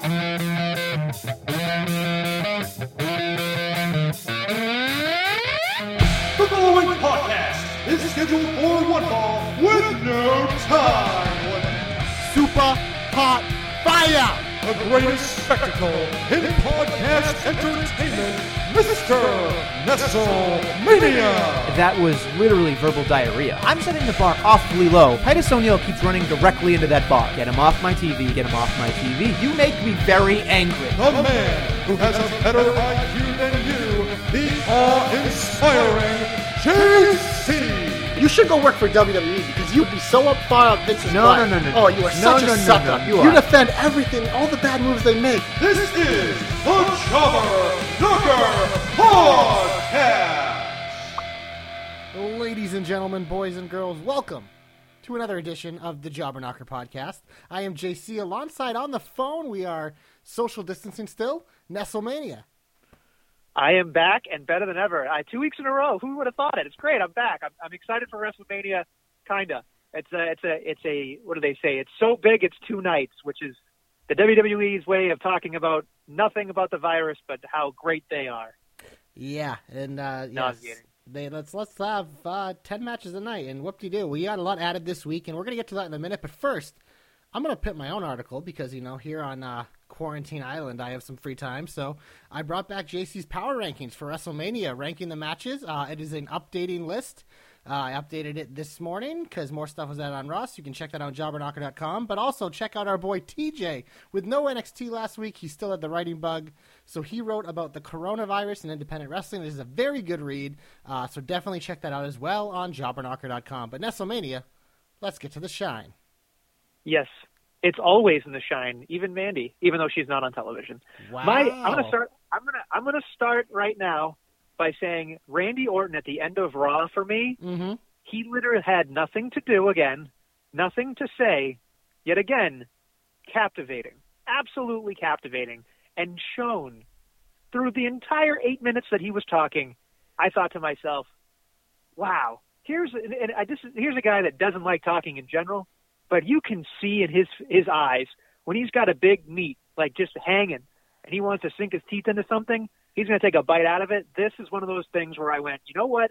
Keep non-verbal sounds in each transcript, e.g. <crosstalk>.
The following podcast is scheduled for one ball with no time. Super hot fire! The greatest spectacle in podcast entertainment, Mr. Nestlemania. That was literally verbal diarrhea. I'm setting the bar awfully low. Titus O'Neil keeps running directly into that bar. Get him off my TV, get him off my TV. You make me very angry. The man who has a better IQ than you, the awe-inspiring JC. You should go work for WWE because you'd be so up far up Vince's No, butt. no, no, no, Oh, you are No, such no, a no, sucker. no, you You defend everything, all the bad moves they make. This is the Jobber Knocker Podcast. Ladies and gentlemen, boys and girls, welcome to another edition of the Jobber Knocker podcast. I am JC alongside on the phone. We are social distancing still. Nestlemania. I am back and better than ever. I, two weeks in a row. Who would have thought it? It's great. I'm back. I'm, I'm excited for WrestleMania. Kinda. It's a, it's a, it's a. What do they say? It's so big. It's two nights, which is the WWE's way of talking about nothing about the virus, but how great they are. Yeah, and uh, yes, they let's let's have uh, ten matches a night, and whoop de doo, we got a lot added this week, and we're gonna get to that in a minute. But first, I'm gonna put my own article because you know here on uh, Quarantine Island I have some free time, so I brought back JC's power rankings for WrestleMania, ranking the matches. Uh, it is an updating list. Uh, I updated it this morning because more stuff was added on Ross. You can check that out on jobberknocker.com. But also check out our boy TJ. With no NXT last week, he still had the writing bug. So he wrote about the coronavirus and independent wrestling. This is a very good read. Uh, so definitely check that out as well on jobberknocker.com. But WrestleMania, let's get to the shine. Yes, it's always in the shine. Even Mandy, even though she's not on television. Wow. My, I'm gonna start. I'm gonna, I'm gonna start right now by saying Randy Orton at the end of Raw for me. Mm-hmm. he literally had nothing to do again, nothing to say, yet again, captivating, absolutely captivating, and shown through the entire eight minutes that he was talking. I thought to myself, "Wow, here's and I, this is, here's a guy that doesn't like talking in general, but you can see in his his eyes when he's got a big meat like just hanging, and he wants to sink his teeth into something." He's going to take a bite out of it. This is one of those things where I went, you know what?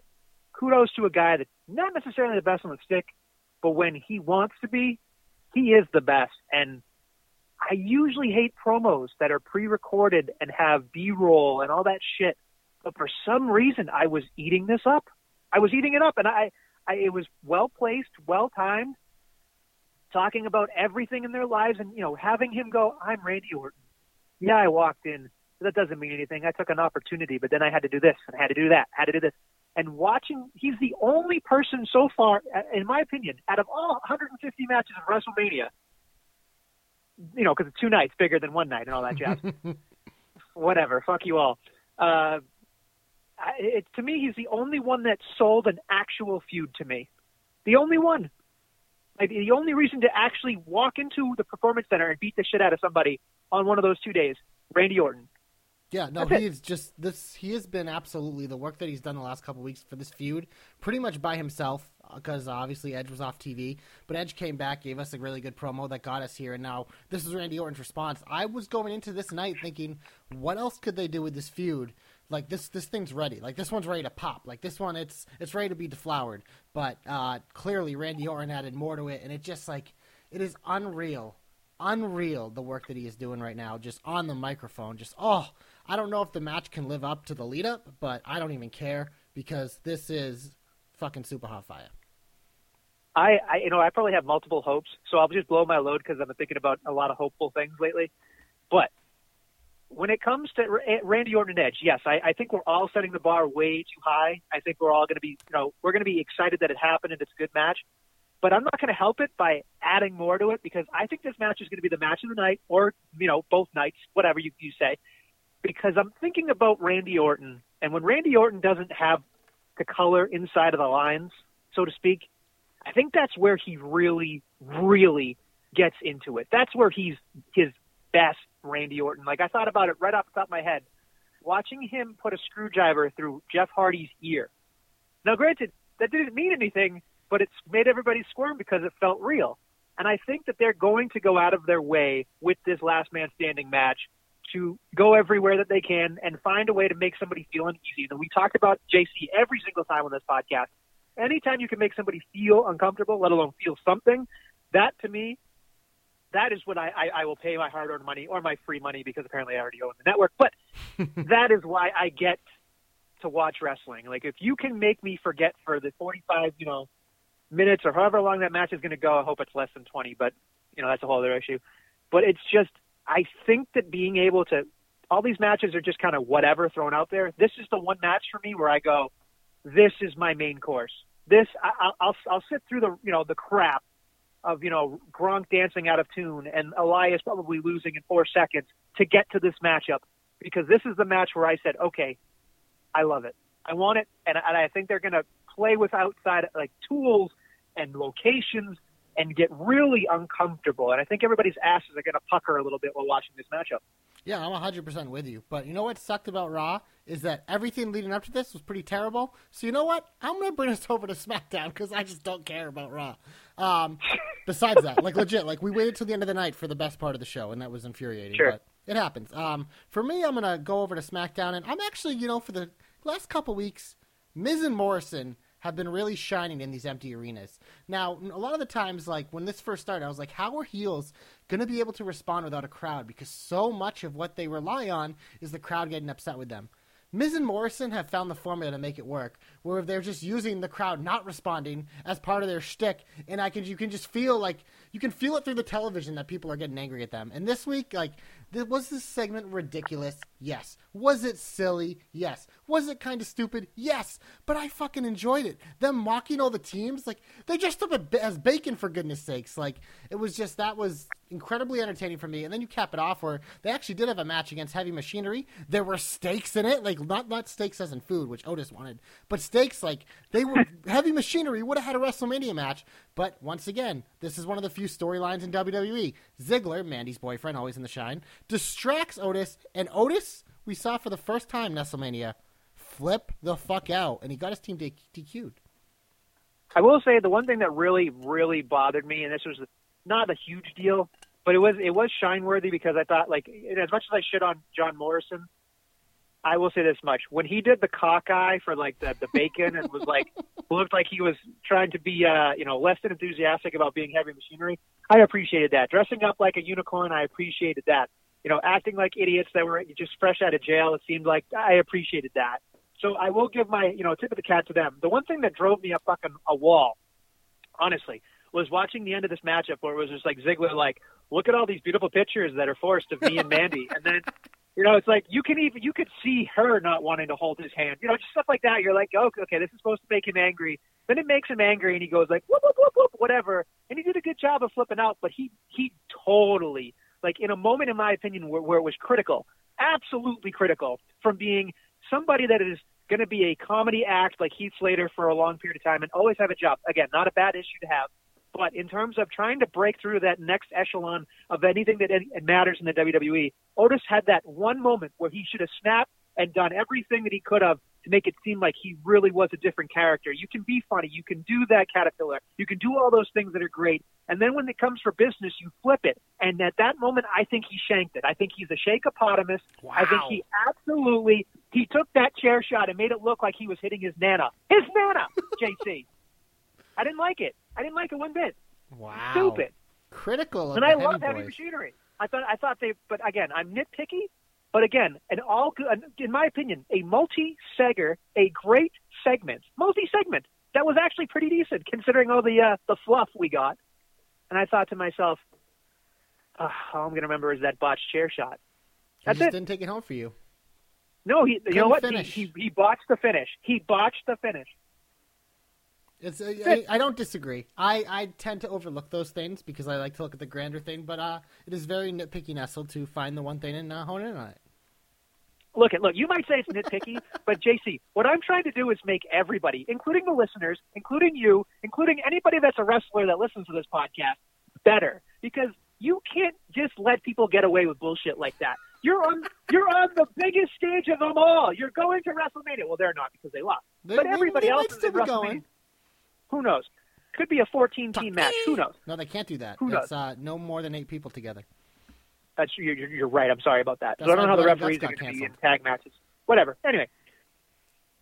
kudos to a guy that's not necessarily the best on the stick, but when he wants to be, he is the best. And I usually hate promos that are pre-recorded and have B-roll and all that shit. But for some reason, I was eating this up. I was eating it up, and I, I it was well placed, well timed, talking about everything in their lives, and you know, having him go, "I'm Randy Orton." Yeah, I walked in. That doesn't mean anything. I took an opportunity, but then I had to do this and I had to do that, had to do this and watching, he's the only person so far, in my opinion, out of all 150 matches of WrestleMania, you know, because it's two nights bigger than one night and all that jazz. <laughs> Whatever, fuck you all. Uh, I- it, to me, he's the only one that sold an actual feud to me. The only one. Like, the only reason to actually walk into the performance center and beat the shit out of somebody on one of those two days, Randy Orton. Yeah, no, That's it. he's just this. He has been absolutely the work that he's done the last couple weeks for this feud, pretty much by himself. Uh, because obviously Edge was off TV, but Edge came back, gave us a really good promo that got us here, and now this is Randy Orton's response. I was going into this night thinking, what else could they do with this feud? Like this, this thing's ready. Like this one's ready to pop. Like this one, it's it's ready to be deflowered. But uh, clearly, Randy Orton added more to it, and it just like it is unreal unreal the work that he is doing right now just on the microphone just oh i don't know if the match can live up to the lead up but i don't even care because this is fucking super hot fire I, I, you know, I probably have multiple hopes, so I'll just blow my load because I've been thinking about a lot of hopeful things lately. But when it comes to Randy Orton and Edge, yes, I, I think we're all setting the bar way too high. I think we're all going to be, you know, we're going to be excited that it happened and it's a good match. But I'm not going to help it by adding more to it because I think this match is going to be the match of the night, or you know, both nights, whatever you, you say. Because I'm thinking about Randy Orton, and when Randy Orton doesn't have the color inside of the lines, so to speak, I think that's where he really, really gets into it. That's where he's his best Randy Orton. Like I thought about it right off the top of my head, watching him put a screwdriver through Jeff Hardy's ear. Now, granted, that didn't mean anything, but it's made everybody squirm because it felt real. And I think that they're going to go out of their way with this last man standing match to go everywhere that they can and find a way to make somebody feel uneasy. And we talk about JC every single time on this podcast. Anytime you can make somebody feel uncomfortable, let alone feel something, that to me, that is what I, I, I will pay my hard earned money or my free money because apparently I already own the network. But <laughs> that is why I get to watch wrestling. Like if you can make me forget for the 45, you know, minutes or however long that match is going to go, I hope it's less than 20, but you know, that's a whole other issue. But it's just, I think that being able to, all these matches are just kind of whatever thrown out there. This is the one match for me where I go, this is my main course. This, I, I'll, I'll sit through the, you know, the crap of, you know, Gronk dancing out of tune and Elias probably losing in four seconds to get to this matchup because this is the match where I said, okay, I love it. I want it, and, and I think they're going to play with outside like tools and locations and get really uncomfortable. And I think everybody's asses are going to pucker a little bit while watching this matchup. Yeah, I'm 100% with you. But you know what sucked about Raw is that everything leading up to this was pretty terrible. So you know what? I'm going to bring us <laughs> over to SmackDown because I just don't care about Raw. Um, <laughs> besides that, like legit, like we waited till the end of the night for the best part of the show, and that was infuriating. Sure. But it happens. Um, for me, I'm going to go over to SmackDown, and I'm actually, you know, for the last couple weeks, Miz and Morrison have been really shining in these empty arenas. Now, a lot of the times, like when this first started, I was like, how are heels going to be able to respond without a crowd? Because so much of what they rely on is the crowd getting upset with them. Miz and Morrison have found the formula to make it work, where they're just using the crowd not responding as part of their shtick, and I can you can just feel like you can feel it through the television that people are getting angry at them. And this week, like, was this segment ridiculous? Yes. Was it silly? Yes. Was it kind of stupid? Yes. But I fucking enjoyed it. Them mocking all the teams, like they dressed up as bacon for goodness sakes. Like it was just that was incredibly entertaining for me. And then you cap it off where they actually did have a match against Heavy Machinery. There were stakes in it, like not not stakes as in food, which Otis wanted, but stakes like they were <laughs> Heavy Machinery would have had a WrestleMania match. But once again, this is one of the few storylines in WWE. Ziggler, Mandy's boyfriend, always in the shine, distracts Otis, and Otis we saw for the first time WrestleMania flip the fuck out, and he got his team DQ'd. I will say the one thing that really, really bothered me, and this was not a huge deal, but it was it was shine worthy because I thought like as much as I shit on John Morrison, I will say this much: when he did the cockeye for like the the bacon and was like <laughs> looked like he was trying to be uh you know less than enthusiastic about being heavy machinery, I appreciated that. Dressing up like a unicorn, I appreciated that. You know, acting like idiots that were just fresh out of jail, it seemed like I appreciated that. So I will give my you know tip of the cat to them. The one thing that drove me up fucking a wall, honestly, was watching the end of this matchup where it was just like Ziggler like, look at all these beautiful pictures that are forced of me and Mandy, and then you know, it's like you can even you could see her not wanting to hold his hand. You know, just stuff like that. You're like, oh, okay, this is supposed to make him angry. Then it makes him angry, and he goes like, whoop, whoop, whoop, whoop, whatever. And he did a good job of flipping out, but he he totally like in a moment, in my opinion, where, where it was critical, absolutely critical, from being somebody that is going to be a comedy act like Heath Slater for a long period of time and always have a job. Again, not a bad issue to have. But in terms of trying to break through that next echelon of anything that matters in the WWE, Otis had that one moment where he should have snapped and done everything that he could have to make it seem like he really was a different character. You can be funny. You can do that caterpillar. You can do all those things that are great. And then when it comes for business, you flip it. And at that moment, I think he shanked it. I think he's a shakeopotamus. Wow. I think he absolutely he took that chair shot and made it look like he was hitting his nana. His nana, JC. I didn't like it. I didn't like it one bit. Wow. Stupid. Critical. And the I love heavy boys. machinery. I thought I thought they, but again, I'm nitpicky. But again, an all good, in my opinion, a multi-segger, a great segment, multi-segment that was actually pretty decent considering all the uh, the fluff we got. And I thought to myself, oh, all I'm going to remember is that botched chair shot. He That's just it. didn't take it home for you. No, he. You know what? He, he he botched the finish. He botched the finish. It's uh, I, I don't disagree. I, I tend to overlook those things because I like to look at the grander thing, but uh, it is very nitpicky Nestle to find the one thing and uh, hone in on it. Look, at look. You might say it's nitpicky, <laughs> but JC, what I'm trying to do is make everybody, including the listeners, including you, including anybody that's a wrestler that listens to this podcast, better. Because you can't just let people get away with bullshit like that. You're on you're on the biggest stage of them all. You're going to WrestleMania. Well, they're not because they lost. They- but everybody they else is still in WrestleMania. going. Who knows? Could be a 14 team match. Who knows? No, they can't do that. Who it's knows? uh, no more than eight people together. That's you're, you're you're right. I'm sorry about that. So I don't know how the referees are going to be in tag matches. Whatever. Anyway,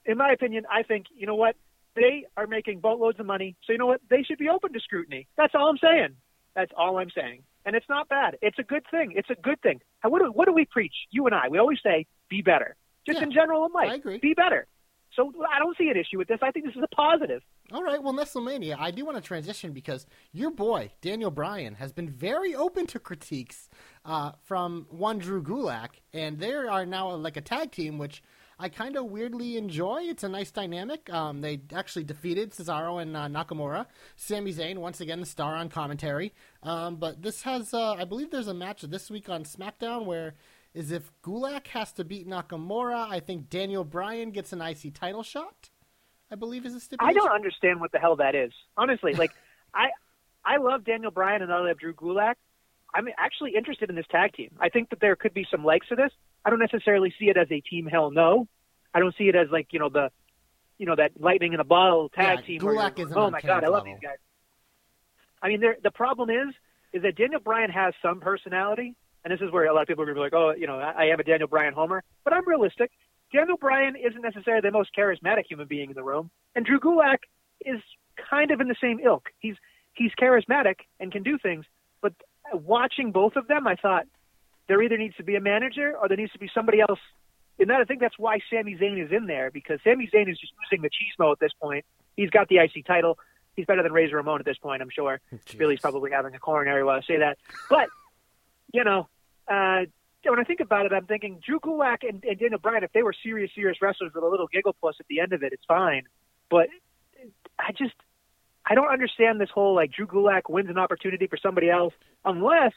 in my opinion, I think you know what they are making boatloads of money. So you know what they should be open to scrutiny. That's all I'm saying. That's all I'm saying. And it's not bad. It's a good thing. It's a good thing. What do, what do we preach? You and I. We always say be better. Just Yeah, in general in life. I agree. Be better. So I don't see an issue with this. I think this is a positive. All right, well, WrestleMania, I do want to transition because your boy Daniel Bryan has been very open to critiques uh, from one Drew Gulak, and they are now like a tag team, which I kind of weirdly enjoy. It's a nice dynamic. Um, they actually defeated Cesaro and uh, Nakamura. Sami Zayn once again the star on commentary. Um, but this has, uh, I believe, there's a match this week on SmackDown where is if Gulak has to beat Nakamura, I think Daniel Bryan gets an IC title shot. I believe is a stipulation. I don't understand what the hell that is. Honestly, like <laughs> I I love Daniel Bryan and I love Drew Gulak. I'm actually interested in this tag team. I think that there could be some legs to this. I don't necessarily see it as a team hell no. I don't see it as like, you know, the you know, that lightning in a bottle tag Yeah, team. Gulak isn't oh my god, I love these guys. I mean, there- the problem is, is that Daniel Bryan has some personality, and this is where a lot of people are going to be like, oh, you know, I I am a Daniel Bryan homer, but I'm realistic. Daniel Bryan isn't necessarily the most charismatic human being in the room, and Drew Gulak is kind of in the same ilk. He's he's charismatic and can do things, but watching both of them, I thought there either needs to be a manager or there needs to be somebody else. And that I think that's why Sami Zayn is in there because Sami Zayn is just using the cheese at this point. He's got the IC title. He's better than Razor Ramon at this point, I'm sure. <laughs> Billy's probably having a coronary while I say that. But, you know, uh, when I think about it, I'm thinking Drew Gulak and, and Daniel Bryan, if they were serious, serious wrestlers with a little giggle plus at the end of it, it's fine. But I just, I don't understand this whole like Drew Gulak wins an opportunity for somebody else unless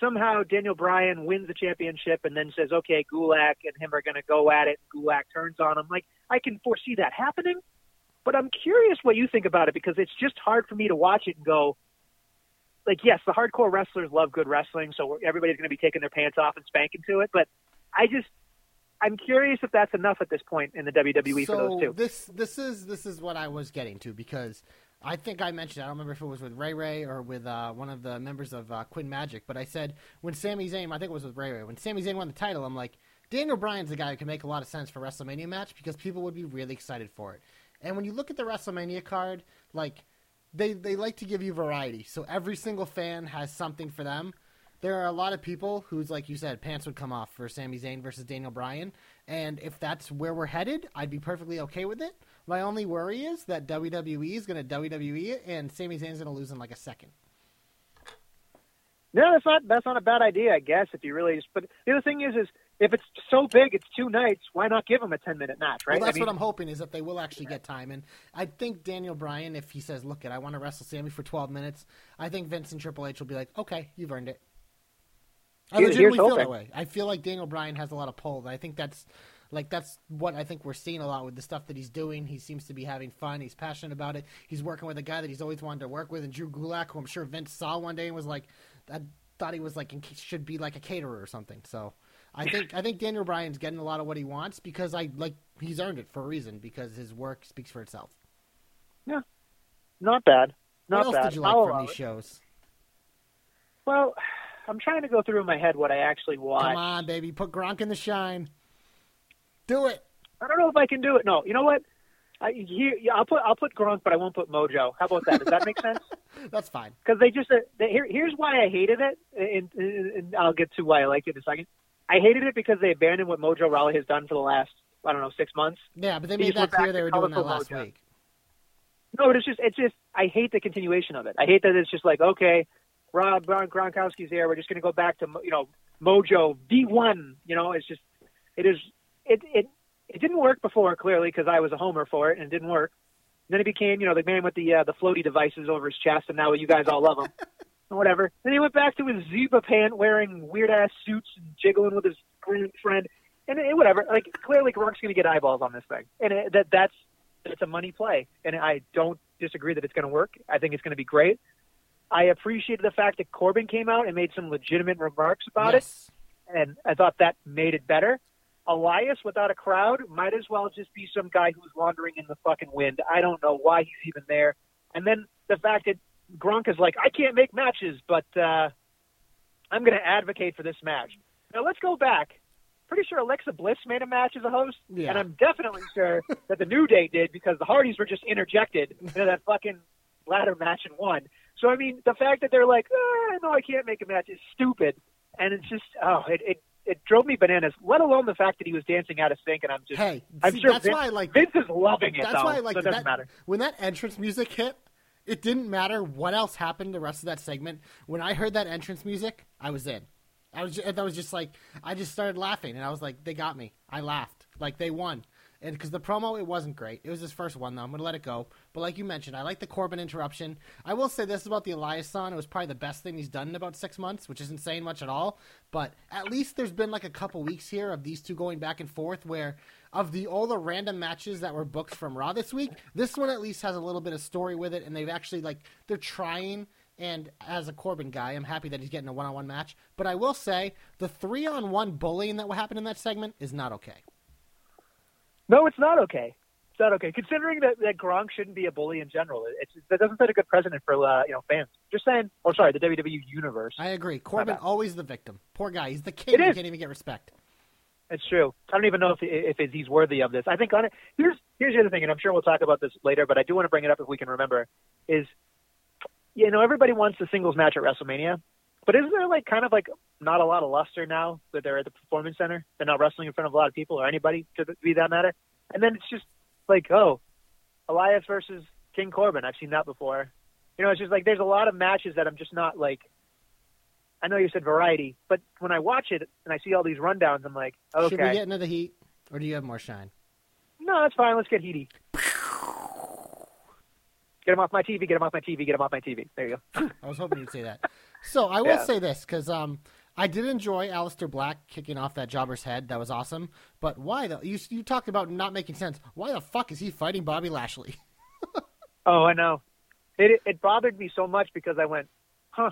somehow Daniel Bryan wins the championship and then says, okay, Gulak and him are going to go at it. And Gulak turns on him. Like, I can foresee that happening. But I'm curious what you think about it because it's just hard for me to watch it and go, like, yes, the hardcore wrestlers love good wrestling, so everybody's going to be taking their pants off and spanking to it. But I just, I'm curious if that's enough at this point in the WWE so for those two. this this is this is what I was getting to because I think I mentioned I don't remember if it was with Ray Ray or with uh, one of the members of uh, Quinn Magic, but I said when Sami Zayn I think it was with Ray Ray when Sami Zayn won the title I'm like Daniel Bryan's the guy who can make a lot of sense for WrestleMania match because people would be really excited for it. And when you look at the WrestleMania card, like they they like to give you variety, so every single fan has something for them. There are a lot of people who's like you said, pants would come off for Sami Zayn versus Daniel Bryan, and if that's where we're headed, I'd be perfectly okay with it. My only worry is that WWE is going to WWE it, and Sami Zayn's going to lose in like a second. No, that's not that's not a bad idea, I guess. If you really just, but the other thing is, is if it's so big, it's two nights. Why not give them a ten minute match, right? Well, that's I mean, what I'm hoping is that they will actually get time. And I think Daniel Bryan, if he says, "Look, it, I want to wrestle Sami for 12 minutes," I think Vince and Triple H will be like, "Okay, you've earned it." I Here's- legitimately feel that way. I feel like Daniel Bryan has a lot of pull. I think that's like that's what I think we're seeing a lot with the stuff that he's doing. He seems to be having fun. He's passionate about it. He's working with a guy that he's always wanted to work with, and Drew Gulak, who I'm sure Vince saw one day and was like, "I thought he was like in, should be like a caterer or something." So. I think I think Daniel Bryan's getting a lot of what he wants because I like he's earned it for a reason because his work speaks for itself. Yeah, not bad. Not what else bad. did you like I'll from these it. shows? Well, I'm trying to go through in my head what I actually watched. Come on, baby, put Gronk in the shine. Do it. I don't know if I can do it. No, you know what? I, here, I'll put I'll put Gronk, but I won't put Mojo. How about that? Does that make sense? <laughs> That's fine. Because they just uh, they, here, here's why I hated it, and, and, and I'll get to why I liked it in a second. I hated it because they abandoned what Mojo Rawley has done for the last I don't know six months. Yeah, but they made that clear they were doing that last Mojo. week. No, but it's just it's just I hate the continuation of it. I hate that it's just like okay, Rob Gronkowski's here. We're just going to go back to you know Mojo D one. You know, it's just it is it it it didn't work before clearly because I was a homer for it and it didn't work. then he became you know the man with the uh, the floaty devices over his chest, and now you guys all love him. <laughs> whatever. Then he went back to his zebra pant wearing weird ass suits and jiggling with his friend. And it, whatever, like clearly Gronk's going to get eyeballs on this thing, and it, that that's it's a money play, and I don't disagree that it's going to work. I think it's going to be great. I appreciated the fact that Corbin came out and made some legitimate remarks about it, and I thought that made it better. Elias without a crowd might as well just be some guy who's wandering in the fucking wind. I don't know why he's even there. And then the fact that Gronk is like, I can't make matches, but uh, I'm going to advocate for this match. Now let's go back. Pretty sure Alexa Bliss made a match as a host, Yeah. and I'm definitely sure <laughs> that the New Day did because the Hardys were just interjected into that fucking ladder match and won. So I mean, the fact that they're like, oh, no, I can't make a match is stupid, and it's just oh, it it, it drove me bananas. Let alone the fact that he was dancing out of sync, and I'm just Hey, I'm see, sure that's Vince, why I like Vince is loving it. That's though, why I like so it doesn't that, matter. when that entrance music hit. It didn't matter what else happened the rest of that segment. When I heard that entrance music, I was in. I was just, I was just like I just started laughing and I was like they got me. I laughed like they won. And because the promo it wasn't great. It was his first one though. I'm gonna let it go. But like you mentioned, I like the Corbin interruption. I will say this about the Elias son. It was probably the best thing he's done in about six months, which isn't saying much at all. But at least there's been like a couple weeks here of these two going back and forth where of the all the random matches that were booked from Raw this week, this one at least has a little bit of story with it, and they've actually like they're trying. And as a Corbin guy, I'm happy that he's getting a one-on-one match. But I will say the three-on-one bullying that happened in that segment is not okay. No, it's not okay. It's not okay. Considering that, that Gronk shouldn't be a bully in general, it's that doesn't set a good precedent for uh, you know fans. Just saying. Or sorry, the WWE universe. I agree. Corbin always the victim. Poor guy. He's the king. He can't even get respect. It's true. I don't even know if if he's worthy of this. I think on it. Here's here's the other thing, and I'm sure we'll talk about this later, but I do want to bring it up if we can remember. Is you know everybody wants the singles match at WrestleMania, but isn't there like kind of like not a lot of luster now that they're at the Performance Center? They're not wrestling in front of a lot of people or anybody to be that matter. And then it's just like, oh, Elias versus King Corbin. I've seen that before. You know, it's just like there's a lot of matches that I'm just not like. I know you said variety, but when I watch it and I see all these rundowns, I'm like, okay, Should we get into the heat, or do you have more shine? no, that's fine. Let's get heaty. Get him off my TV. Get him off my TV. Get him off my TV. There you go. <laughs> I was hoping you'd say that. So I will Yeah. say this because um, I did enjoy Aleister Black kicking off that jobber's head. That was awesome. But why though? You you talked about not making sense. Why the fuck is he fighting Bobby Lashley? <laughs> Oh, I know. It it bothered me so much because I went, huh.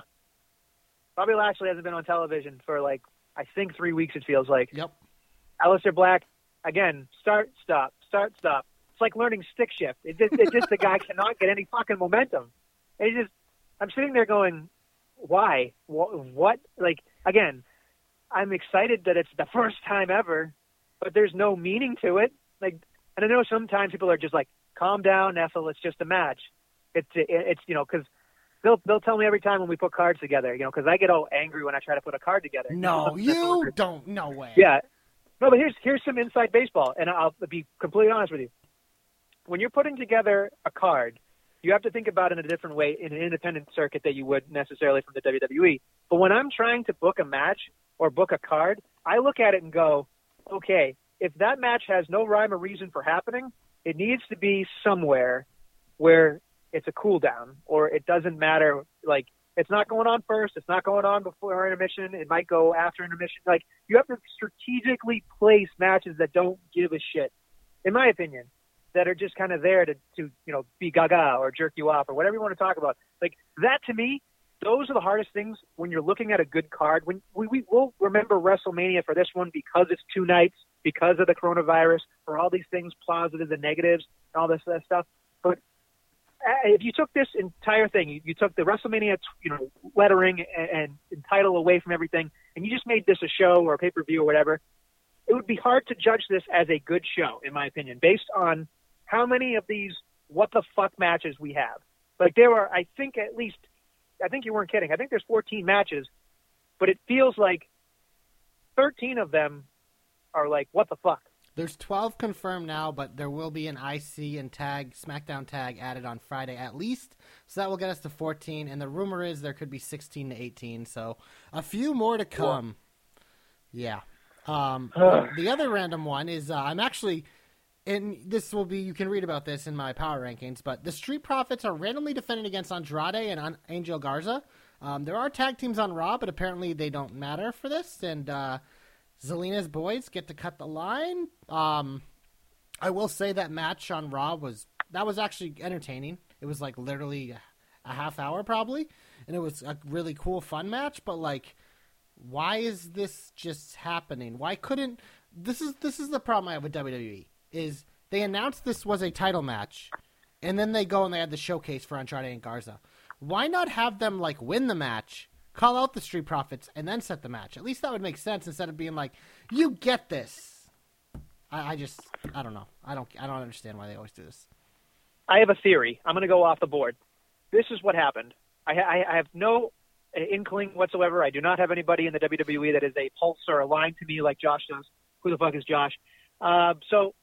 Bobby Lashley hasn't been on television for like I think three weeks. It feels like. Yep. Aleister Black again. Start, stop, start, stop. It's like learning stick shift. It just, it just the guy <laughs> cannot get any fucking momentum. It just, I'm sitting there going, why? What? what? Like again, I'm excited that it's the first time ever, but there's no meaning to it. Like, and I know sometimes people are just like, calm down, Ethel. It's just a match. It's it's you know because. They'll they'll tell me every time when we put cards together, you know, because I get all angry when I try to put a card together. No, <laughs> you don't. No way. Yeah. No, but here's here's some inside baseball, and I'll be completely honest with you. When you're putting together a card, you have to think about it in a different way in an independent circuit that you would necessarily from the WWE. But when I'm trying to book a match or book a card, I look at it and go, okay, if that match has no rhyme or reason for happening, it needs to be somewhere where it's a cool down or it doesn't matter like it's not going on first, it's not going on before intermission, it might go after intermission. Like you have to strategically place matches that don't give a shit, in my opinion, that are just kind of there to, to you know be gaga or jerk you off or whatever you want to talk about. Like that to me, those are the hardest things when you're looking at a good card. When we, we will remember WrestleMania for this one because it's two nights, because of the coronavirus, for all these things, positives and negatives, and all this uh, stuff. Uh, if you took this entire thing, you, you took the WrestleMania, you know, lettering and, and, and title away from everything, and you just made this a show or a pay per view or whatever, it would be hard to judge this as a good show, in my opinion, based on how many of these what the fuck matches we have. Like there are, I think at least, I think you weren't kidding. I think there's 14 matches, but it feels like 13 of them are like what the fuck. There's 12 confirmed now, but there will be an IC and tag SmackDown tag added on Friday at least. So that will get us to 14. And the rumor is there could be 16 to 18. So a few more to come. Yeah. Um, <sighs> the other random one is uh, I'm actually, and this will be you can read about this in my power rankings. But the Street Profits are randomly defending against Andrade and An- Angel Garza. Um, there are tag teams on Raw, but apparently they don't matter for this. And uh, Zelina's boys get to cut the line. Um, I will say that match on Raw was that was actually entertaining. It was like literally a half hour probably, and it was a really cool, fun match. But like, why is this just happening? Why couldn't this is this is the problem I have with WWE is they announced this was a title match, and then they go and they had the showcase for Andrade and Garza. Why not have them like win the match, call out the Street Profits, and then set the match? At least that would make sense instead of being like, "You get this." I, I just, I don't know. I don't, I don't understand why they always do this. I have a theory. I'm going to go off the board. This is what happened. I, I, I have no inkling whatsoever. I do not have anybody in the WWE that is a pulse or a line to me like Josh does. Who the fuck is Josh? Uh, so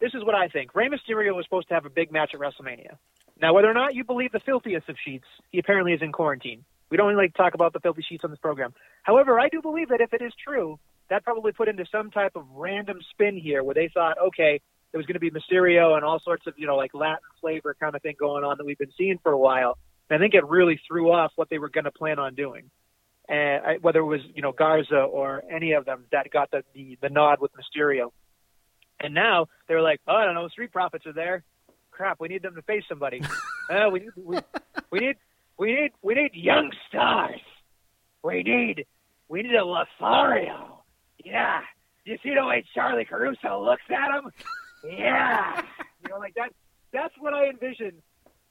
this is what I think. Rey Mysterio was supposed to have a big match at WrestleMania. Now, whether or not you believe the filthiest of sheets, he apparently is in quarantine. We don't really like to talk about the filthy sheets on this program. However, I do believe that if it is true, that probably put into some type of random spin here where they thought, okay, there was going to be Mysterio and all sorts of, you know, like Latin flavor kind of thing going on that we've been seeing for a while. And I think it really threw off what they were going to plan on doing. And I, whether it was, you know, Garza or any of them that got the, the, the nod with Mysterio. And now they're like, oh, I don't know, Street Profits are there. Crap, we need them to face somebody. <laughs> uh, we need, we, we need, we need, we need young stars. We need, we need a Lothario. Yeah. You see the way Charly Caruso looks at him? Yeah. You know, like that. That's what I envisioned.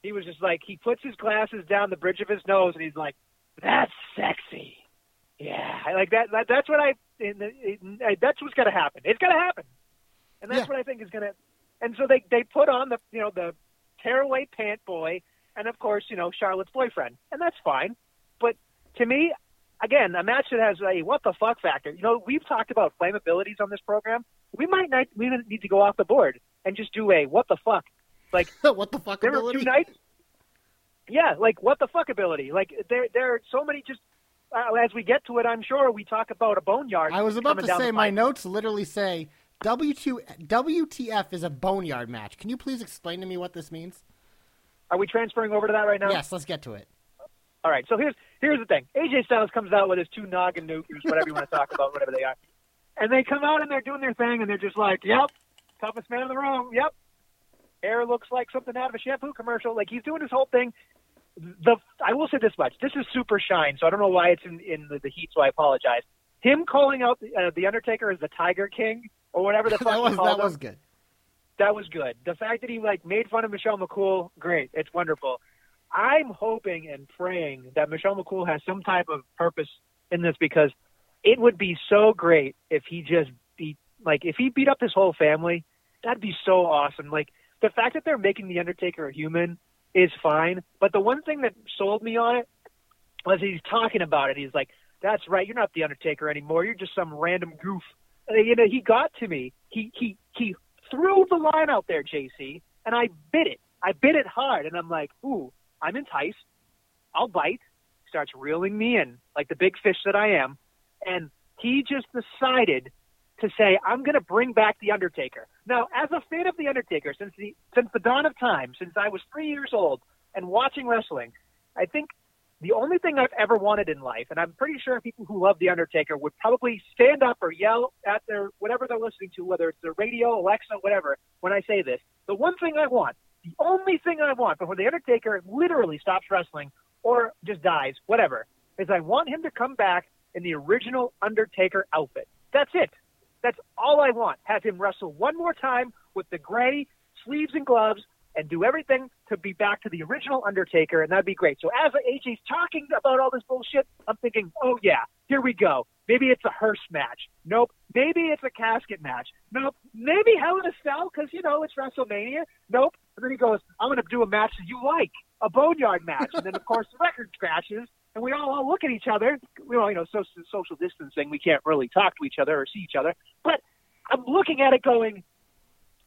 He was just like he puts his glasses down the bridge of his nose, and he's like, "That's sexy." Yeah, I like that. that that's what I. In the, in, that's what's gonna happen. It's gonna happen, and that's Yeah. what I think is gonna. And so they they put on the you know the tearaway pant boy, and of course you know Charlotte's boyfriend, and that's fine. But to me, again, a match that has a what the fuck factor. You know, we've talked about flammabilities on this program. We might not we need to go off the board and just do a what the fuck. Like <laughs> what the fuck there were ability? two nights. Yeah, like what the fuck ability. Like there there are so many just uh, as we get to it, I'm sure we talk about a boneyard. I was about to say my notes literally say W2 WTF is a boneyard match. Can you please explain to me what this means? Are we transferring over to that right now? Yes, let's get to it. All right. So here's here's the thing. AJ Styles comes out with his two noggin nukers, whatever you want to talk about, whatever they are, and they come out and they're doing their thing, and they're just like, "Yep, toughest man in the room. Yep, hair looks like something out of a shampoo commercial. Like he's doing his whole thing. The I will say this much: this is super shine, so I don't know why it's in in the, the heat. So I apologize. Him calling out the, uh, the Undertaker as the Tiger King or whatever the <laughs> fuck that he was that him, was good. That was good. The fact that he like made fun of Michelle McCool, great. It's wonderful. I'm hoping and praying that Michelle McCool has some type of purpose in this because it would be so great if he just beat like if he beat up his whole family. That'd be so awesome. Like the fact that they're making the Undertaker a human is fine, but the one thing that sold me on it was he's talking about it. He's like, "That's right, you're not the Undertaker anymore. You're just some random goof." You know, he got to me. He he he threw the line out there, JC, and I bit it. I bit it hard, and I'm like, "Ooh, I'm enticed. I'll bite." Starts reeling me in like the big fish that I am, and he just decided to say, "I'm going to bring back the Undertaker." Now, as a fan of the Undertaker since the since the dawn of time, since I was three years old and watching wrestling, I think the only thing I've ever wanted in life, and I'm pretty sure people who love The Undertaker would probably stand up or yell at their whatever they're listening to, whether it's their radio, Alexa, whatever, when I say this. The one thing I want, the only thing I want before The Undertaker literally stops wrestling or just dies, whatever, is I want him to come back in the original Undertaker outfit. That's it. That's all I want. Have him wrestle one more time with the gray sleeves and gloves and do everything to be back to the original Undertaker, and that'd be great. So as AJ's talking about all this bullshit, I'm thinking, oh yeah, here we go. Maybe it's a hearse match. Nope. Maybe it's a casket match. Nope. Maybe Hell in a Cell because you know it's WrestleMania. Nope. And then he goes, I'm going to do a match that you like, a boneyard match, and then of course the record scratches, and we all, all look at each other. We all, you know, social distancing. We can't really talk to each other or see each other, but I'm looking at it going,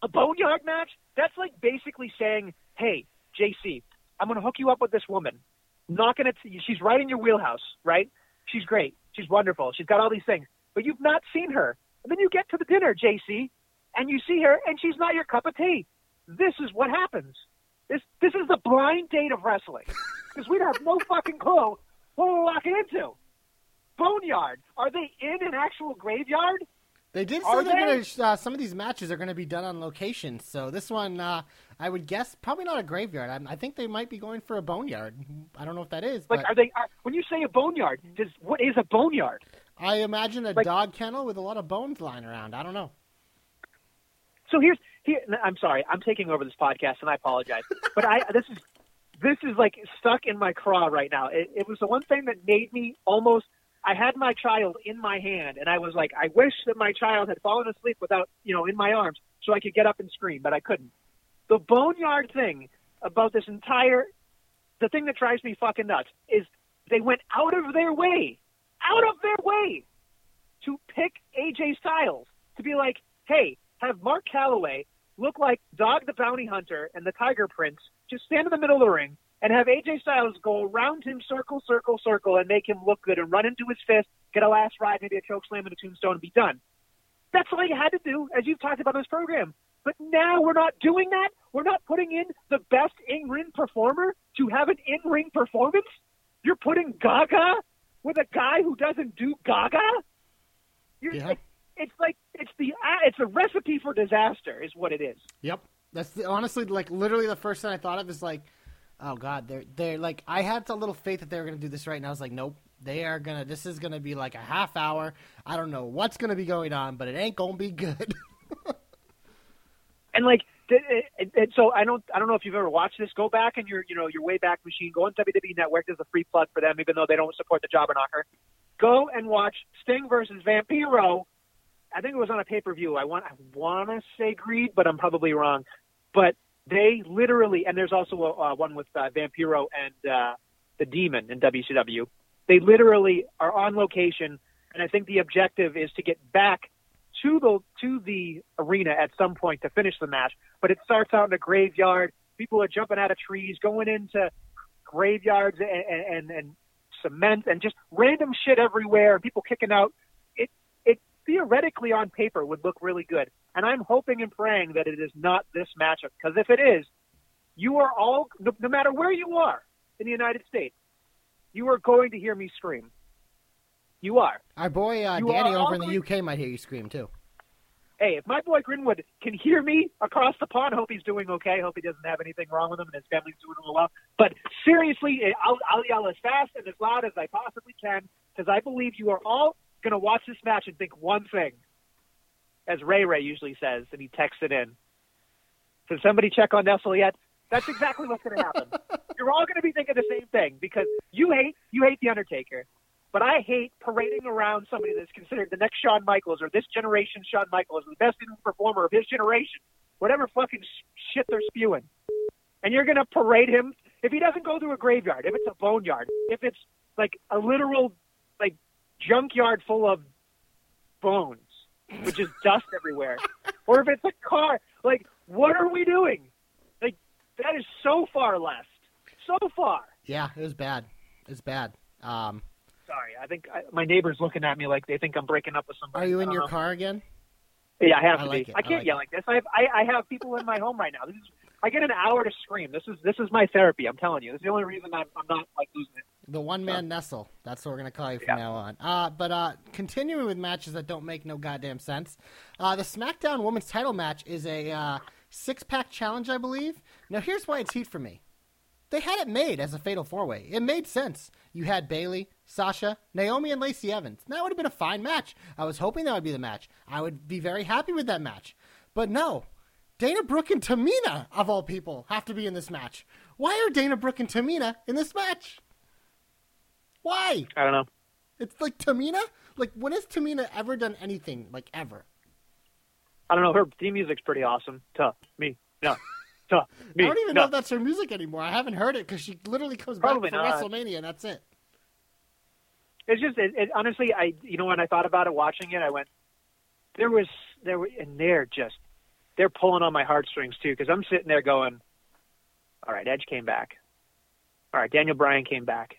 a boneyard match? That's like basically saying, hey, JC, I'm going to hook you up with this woman. Not going to, she's right in your wheelhouse, right? She's great. She's wonderful. She's got all these things, but you've not seen her. And then you get to the dinner, JC, and you see her, and she's not your cup of tea. This is what happens. This this is the blind date of wrestling <laughs> because we'd have no fucking clue what we're walking into. Boneyard. Are they in an actual graveyard? They did say they're going to. Uh, some of these matches are going to be done on location. So this one, uh, I would guess, probably not a graveyard. I, I think they might be going for a boneyard. I don't know if that is, Like, but are they? Are, when you say a boneyard, does what is a boneyard? I imagine a like- dog kennel with a lot of bones lying around. I don't know. So here's here, I'm sorry, I'm taking over this podcast, and I apologize. <laughs> but I this is this is like stuck in my craw right now. It, it was the one thing that made me almost. I had my child in my hand, and I was like, I wish that my child had fallen asleep without, you know, in my arms, so I could get up and scream, but I couldn't. The boneyard thing about this entire, the thing that drives me fucking nuts is they went out of their way, out of their way, to pick AJ Styles to be like, hey, have Mark Calaway look like Dog the Bounty Hunter and the Tiger Prince, just stand in the middle of the ring and have AJ Styles go around him circle, circle, circle and make him look good and run into his fist, get a last ride, maybe a choke slam and a tombstone and be done. That's all you had to do, as you've talked about in this program. But now we're not doing that. We're not putting in the best in ring performer to have an in ring performance. You're putting Gaga with a guy who doesn't do Gaga. You're, Yeah. it's like it's the ah, it's a recipe for disaster, is what it is. Yep. That's the, honestly like literally the first thing I thought of is like, oh god, they're they're like I had a little faith that they were gonna do this right, and I was like, nope, they are gonna. This is gonna be like a half hour. I don't know what's gonna be going on, but it ain't gonna be good. <laughs> And like, it, so I don't I don't know if you've ever watched this. Go back in your you know your Wayback Machine. Go on WWE Network. There's a free plug for them, even though they don't support the Jobber Knocker. Go and watch Sting versus Vampiro. I think it was on a pay per view. I want I want to say Greed, but I'm probably wrong. But they literally, and there's also a, uh, one with uh, Vampiro and uh, the Demon in WCW. They literally are on location, and I think the objective is to get back to the to the arena at some point to finish the match. But it starts out in a graveyard. People are jumping out of trees, going into graveyards and, and, and cement and just random shit everywhere. People kicking out. Theoretically on paper would look really good, and I'm hoping and praying that it is not this matchup. Because if it is, you are all no, no matter where you are in the United States, you are going to hear me scream. You are. Our boy uh, Danny over in the UK might hear you scream too. hey, if my boy Greenwood can hear me across the pond, hope he's doing okay. Hope he doesn't have anything wrong with him and his family's doing well. But seriously, I'll, I'll yell as fast and as loud as I possibly can because I believe you are all going to watch this match and think one thing, as Ray Ray usually says, and he texts it in. Did somebody check on Nestle yet? That's exactly what's going to happen. <laughs> You're all going to be thinking the same thing because you hate you hate the Undertaker, but I hate parading around somebody that's considered the next Shawn Michaels or this generation Shawn Michaels, the best performer of his generation, whatever fucking shit they're spewing. And you're going to parade him if he doesn't go through a graveyard, if it's a boneyard, if it's like a literal junkyard full of bones which is dust everywhere, <laughs> or if it's a car. Like, what are we doing? Like, that is so far left. So far. Yeah, it was bad. It's bad. Um, Sorry, I think I, my neighbor's looking at me like they think I'm breaking up with somebody. are you in your know. car again? Yeah, I have I to like be. it. I I can't like yell like this. I have I, I have people in my home right now. This is I get an hour to scream. This is this is my therapy. I'm telling you. This is the only reason I'm, I'm not like losing it. The one man Nestle. That's what we're gonna call you from Yeah. now on. Uh, but uh, continuing with matches that don't make no goddamn sense. Uh, the SmackDown Women's Title match is a uh, six pack challenge, I believe. Now here's why it's heat for me. They had it made as a fatal four way. It made sense. You had Bayley, Sasha, Naomi, and Lacey Evans. That would have been a fine match. I was hoping that would be the match. I would be very happy with that match. But no, Dana Brooke and Tamina, of all people, have to be in this match. Why are Dana Brooke and Tamina in this match? Why? I don't know. It's like Tamina? Like, when has Tamina ever done anything, like, ever? I don't know. Her theme music's pretty awesome. To me, no. To <laughs> me, I don't even no. know if that's her music anymore. I haven't heard it because she literally comes Probably back for not. WrestleMania and that's it. It's just it, it, honestly, I you know when I thought about it watching it, I went there was there were and they're just they're pulling on my heartstrings too because I'm sitting there going, all right, Edge came back, all right, Daniel Bryan came back.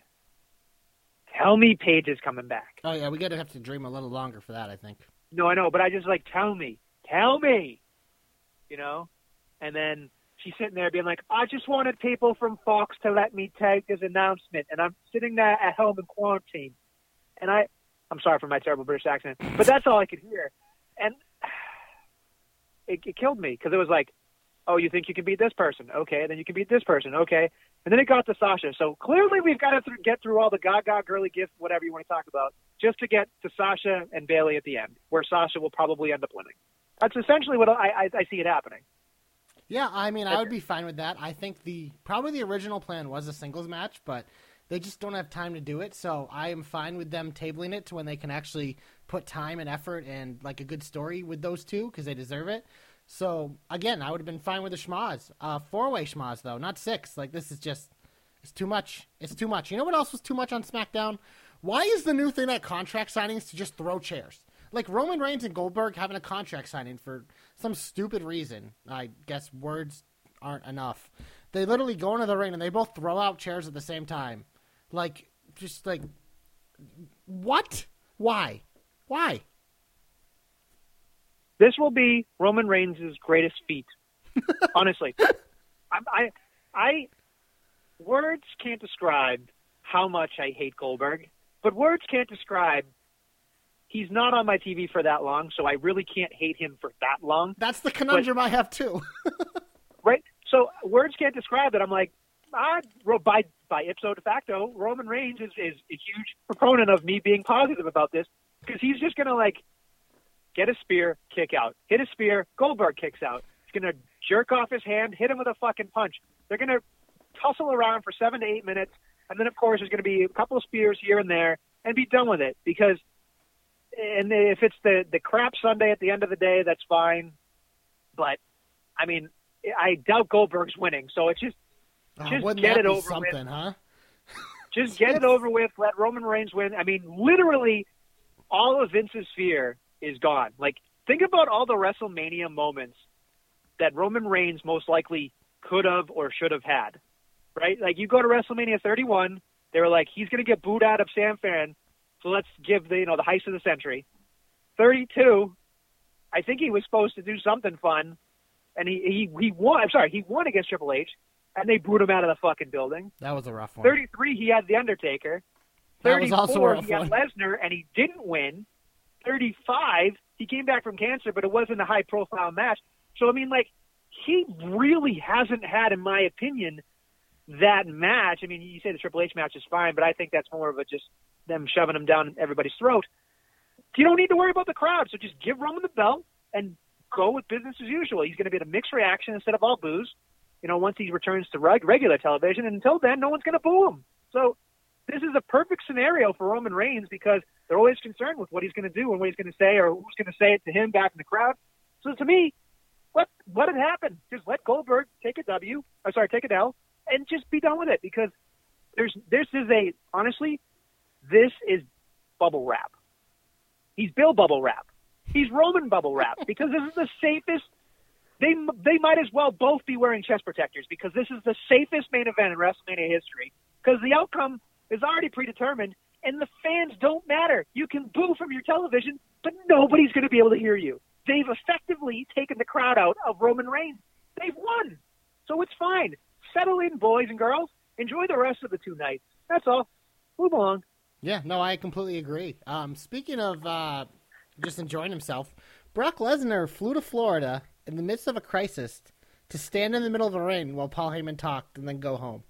Tell me Paige is coming back. Oh, yeah, we gotta have to dream a little longer for that, I think. No, I know, but I just like tell me, tell me, you know. And then she's sitting there being like, I just wanted people from Fox to let me take this announcement, and I'm sitting there at home in quarantine, and I, I'm sorry for my terrible British accent, but that's all I could hear, it, it killed me because it was like, oh, you think you can beat this person? Okay, then you can beat this person. Okay, and then it got to Sasha. So clearly we've got to th- get through all the Gaga girly gift, whatever you want to talk about, just to get to Sasha and Bayley at the end, where Sasha will probably end up winning. That's essentially what I, I, I see it happening. Yeah, I mean, I would be fine with that. I think the probably the original plan was a singles match, but they just don't have time to do it. So I am fine with them tabling it to when they can actually put time and effort and like a good story with those two because they deserve it. So again, I would have been fine with the schmaz, uh, four way schmaz though, not six. Like this is just it's too much. It's too much. You know what else was too much on SmackDown? Why is the new thing at contract signings to just throw chairs? Like Roman Reigns and Goldberg having a contract signing for some stupid reason. I guess words aren't enough. They literally go into the ring and they both throw out chairs at the same time. Like, just like, what? Why? Why? This will be Roman Reigns' greatest feat. <laughs> Honestly, I, I, I, words can't describe how much I hate Goldberg, but words can't describe he's not on my TV for that long, so I really can't hate him for that long. That's the conundrum but, I have too. <laughs> right? So words can't describe it. I'm like, ah, by by ipso de facto, Roman Reigns is, is a huge proponent of me being positive about this because he's just gonna like get a spear, kick out, hit a spear, Goldberg kicks out. He's gonna jerk off his hand, hit him with a fucking punch. They're gonna tussle around for seven to eight minutes, and then of course there's gonna be a couple of spears here and there, and be done with it because and if it's the the crap Sunday at the end of the day, that's fine. But I mean, I doubt Goldberg's winning, so it's just oh, just <laughs> get it over something, with. huh? just get it over with. Let Roman Reigns win. I mean, literally, all of Vince's fear is gone. Like, think about all the WrestleMania moments that Roman Reigns most likely could have or should have had. Right? Like, you go to WrestleMania 31, they were like, he's going to get booed out of San Fran so let's give the you know the heist of the century. Thirty-two. I think he was supposed to do something fun, and he he he won. I'm sorry, he won against Triple H, and they booed him out of the fucking building. That was a rough one. Thirty-three, he had the Undertaker. That was also a rough he had. Lesnar, and he didn't win. Thirty-five, he came back from cancer, but it wasn't a high-profile match. So I mean, like, he really hasn't had, in my opinion, that match. I mean, you say the Triple H match is fine, but I think that's more of a just them shoving him down everybody's throat. You don't need to worry about the crowd, so just give Roman the belt and go with business as usual. He's going to be a mixed reaction instead of all boos. You know, once he returns to reg- regular television, and until then, no one's going to boo him. So this is a perfect scenario for Roman Reigns because they're always concerned with what he's going to do and what he's going to say or who's going to say it to him back in the crowd. So to me, let let it happen. Just let Goldberg take a W. Or sorry, take an L, and just be done with it because there's this is a honestly this is bubble wrap. He's Bill Bubble Wrap. He's Roman Bubble Wrap <laughs> because this is the safest. They they might as well both be wearing chest protectors because this is the safest main event in WrestleMania history because the outcome is already predetermined and the fans don't matter. You can boo from your television, but nobody's going to be able to hear you. They've effectively taken the crowd out of Roman Reigns. They've won, so it's fine. Settle in, boys and girls. Enjoy the rest of the two nights. That's all. Move along. Yeah, no, I completely agree. Um, speaking of uh, just enjoying himself, Brock Lesnar flew to Florida in the midst of a crisis to stand in the middle of the ring while Paul Heyman talked and then go home.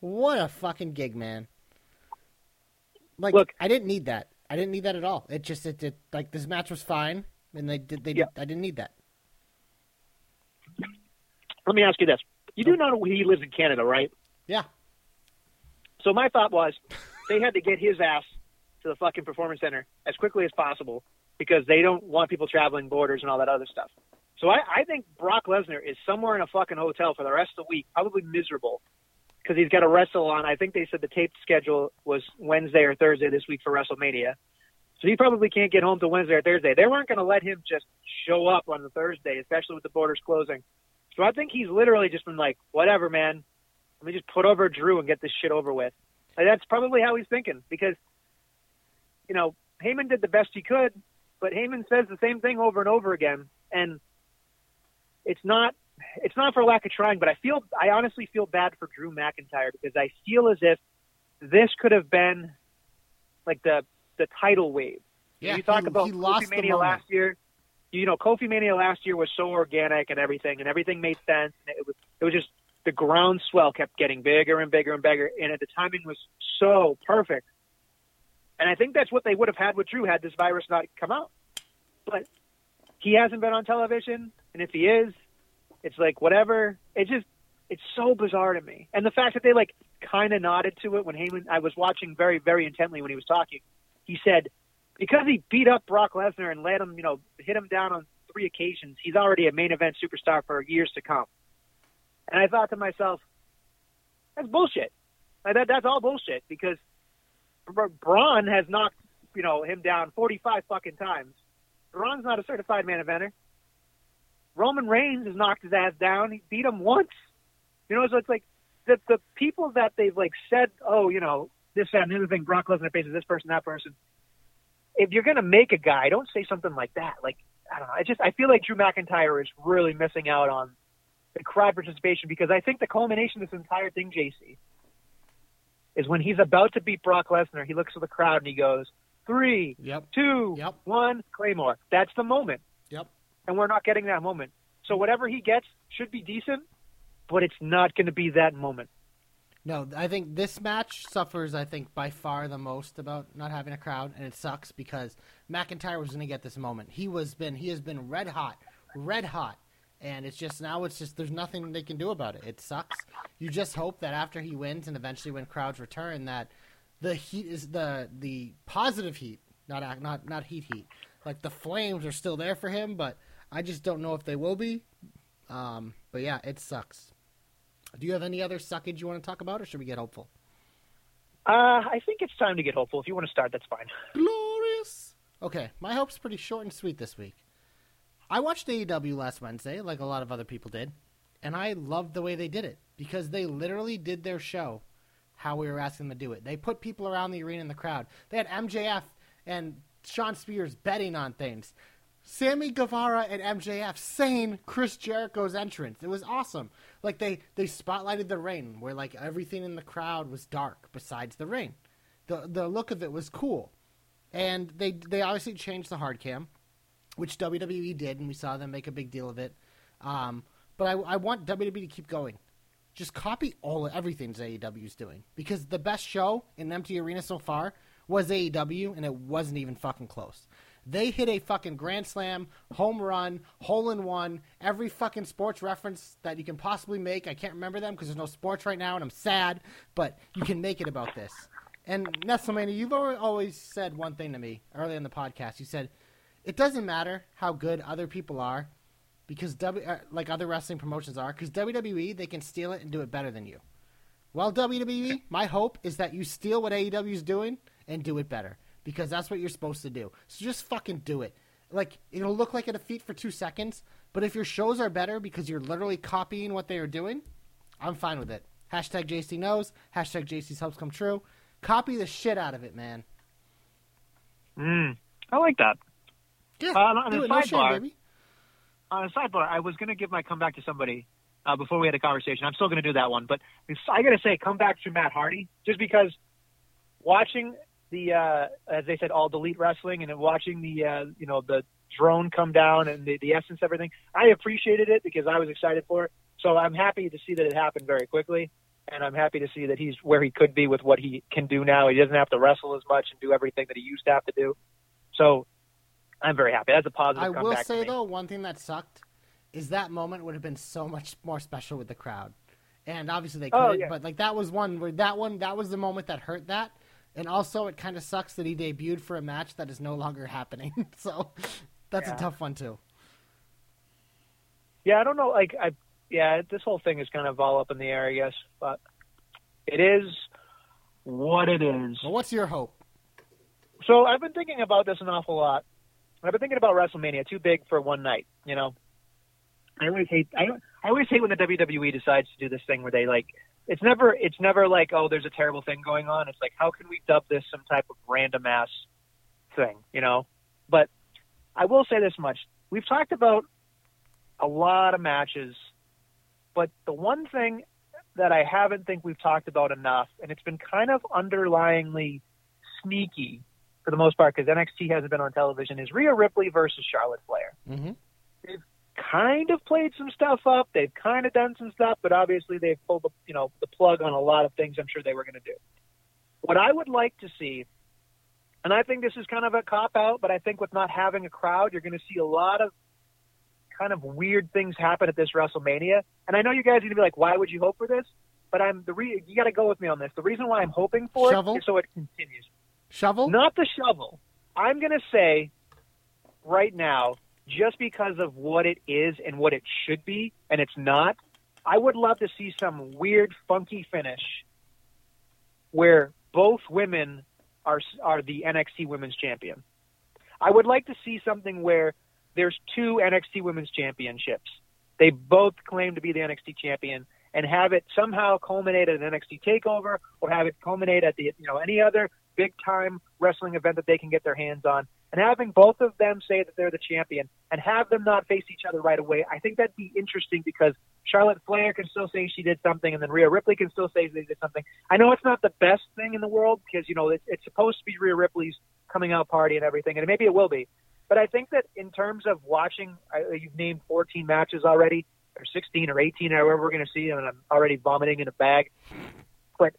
What a fucking gig, man! Like, Look, I didn't need that. I didn't need that at all. It just, it, did. like, this match was fine, and they did. They, Yeah. I didn't need that. Let me ask you this: You do know he lives in Canada, right? Yeah, So my thought was <laughs> they had to get his ass to the fucking performance center as quickly as possible because they don't want people traveling borders and all that other stuff. So I, I think Brock Lesnar is somewhere in a fucking hotel for the rest of the week, probably miserable because he's got to wrestle on. I think they said the taped schedule was Wednesday or Thursday this week for WrestleMania. So he probably can't get home till Wednesday or Thursday. They weren't going to let him just show up on the Thursday, especially with the borders closing. So I think he's literally just been like, whatever, man. Let me just put over Drew and get this shit over with. Like, that's probably how he's thinking because, you know, Heyman did the best he could, but Heyman says the same thing over and over again, and it's not it's not for lack of trying, but I feel I honestly feel bad for Drew McIntyre because I feel as if this could have been like the the title wave. yeah. you talk he, about he lost Kofi Mania last year. You know, Kofi Mania last year was so organic and everything, and everything made sense. And it was it was just the groundswell kept getting bigger and bigger and bigger, and the timing was so perfect. And I think that's what they would have had with Drew had this virus not come out. But he hasn't been on television, and if he is, It's like whatever. It's just it's so bizarre to me. And the fact that they like kind of nodded to it when Heyman. I was watching very very intently when he was talking. He said because he beat up Brock Lesnar and let him, you know, hit him down on three occasions, he's already a main event superstar for years to come. And I thought to myself, that's bullshit. Like, that that's all bullshit because Braun has knocked you know him down 45 fucking times. Braun's not a certified main eventer. Roman Reigns has knocked his ass down. He beat him once. You know, so it's like the the people that they've like said, oh, you know, this that, and the other thing. Brock Lesnar faces this person, that person. If you're gonna make a guy, don't say something like that. Like I don't know. I just I feel like Drew McIntyre is really missing out on the crowd participation because I think the culmination of this entire thing, JC, is when he's about to beat Brock Lesnar. He looks at the crowd and he goes, three, Yep. two, Yep. one, Claymore. That's the moment. And we're not getting that moment. So whatever he gets should be decent, but it's not going to be that moment. No, I think this match suffers. I think by far the most about not having a crowd, and it sucks because McIntyre was going to get this moment. He was been he has been red hot, red hot, and it's just now it's just there's nothing they can do about it. It sucks. You just hope that after he wins and eventually when crowds return, that the heat is the the positive heat, not not not heat heat. Like the flames are still there for him, but I just don't know if they will be. Um, but yeah, it sucks. Do you have any other suckage you want to talk about, or should we get hopeful? Uh, I think it's time to get hopeful. If you want to start, that's fine. Glorious. Okay, my hope's pretty short and sweet this week. I watched AEW last Wednesday, like a lot of other people did, and I loved the way they did it because they literally did their show how we were asking them to do it. They put people around the arena in the crowd. They had MJF and Shawn Spears betting on things. Sammy Guevara and MJF saying Chris Jericho's entrance. It was awesome. Like they they spotlighted the ring where like everything in the crowd was dark besides the ring. The the look of it was cool. And they they obviously changed the hard cam, which WWE did, and we saw them make a big deal of it. Um, but I, I want WWE to keep going. Just copy all of everything AEW's doing because the best show in an empty arena so far was AEW, and it wasn't even fucking close. They hit a fucking grand slam, home run, hole in one, every fucking sports reference that you can possibly make. I can't remember them because there's no sports right now, and I'm sad, but you can make it about this. And Nestlemania, you've always said one thing to me early in the podcast. You said it doesn't matter how good other people are, because w, uh, like other wrestling promotions are, because WWE they can steal it and do it better than you. Well, WWE, my hope is that you steal what AEW is doing and do it better because that's what you're supposed to do. So just fucking do it. Like it'll look like a defeat for two seconds, but if your shows are better because you're literally copying what they are doing, I'm fine with it. Hashtag JC knows. Hashtag JC's hopes come true. Copy the shit out of it, man. Mm, I like that. Yeah, Uh, on a it. No shame, sidebar- baby. On a sidebar, I was going to give my comeback to somebody uh, before we had a conversation. I'm still going to do that one, but I got to say, come back to Matt Hardy, just because watching the, uh, as they said, all delete wrestling, and watching the, uh, you know, the drone come down and the, the essence, of everything. I appreciated it because I was excited for it. So I'm happy to see that it happened very quickly, and I'm happy to see that he's where he could be with what he can do now. He doesn't have to wrestle as much and do everything that he used to have to do. So I'm very happy. That's a positive I will say though, one thing that sucked is that moment would have been so much more special with the crowd, and obviously they Oh, couldn't. yeah. But like that was one where that one that was the moment that hurt that, and also it kind of sucks that he debuted for a match that is no longer happening. <laughs> so that's Yeah. a tough one too. Yeah, I don't know. Like, I yeah, this whole thing is kind of all up in the air, I guess. But it is what it is. Well, what's your hope? So I've been thinking about this an awful lot. I've been thinking about WrestleMania, too big for one night. You know, I always hate. I, I always hate when the WWE decides to do this thing where they like. It's never. It's never like, oh, there's a terrible thing going on. It's like, how can we dub this some type of random ass thing? You know. But I will say this much: we've talked about a lot of matches, but the one thing that I haven't think we've talked about enough, and it's been kind of underlyingly sneaky for the most part because NXT hasn't been on television, is Rhea Ripley versus Charlotte Flair. Mm-hmm. Kind of played some stuff up. They've kind of done some stuff, but obviously they've pulled the you know the plug on a lot of things. I'm sure they were going to do. What I would like to see, and I think this is kind of a cop out, but I think with not having a crowd, you're going to see a lot of kind of weird things happen at this WrestleMania. And I know you guys are going to be like, why would you hope for this? But I'm the re- you got to go with me on this. The reason why I'm hoping for Shovel? it is so it continues. Shovel? Not the shovel. I'm going to say right now, just because of what it is and what it should be, and it's not, I would love to see some weird, funky finish where both women are are the NXT Women's Champion. I would like to see something where there's two NXT Women's Championships. They both claim to be the NXT champion and have it somehow culminate at an NXT takeover or have it culminate at the you know any other big time wrestling event that they can get their hands on and having both of them say that they're the champion and have them not face each other right away. I think that'd be interesting because Charlotte Flair can still say she did something and then Rhea Ripley can still say they did something. I know it's not the best thing in the world because you know it's, it's supposed to be Rhea Ripley's coming out party and everything and maybe it will be. But I think that in terms of watching, I, you've named 14 matches already, or 16 or 18, or however we're going to see, and I'm already vomiting in a bag. But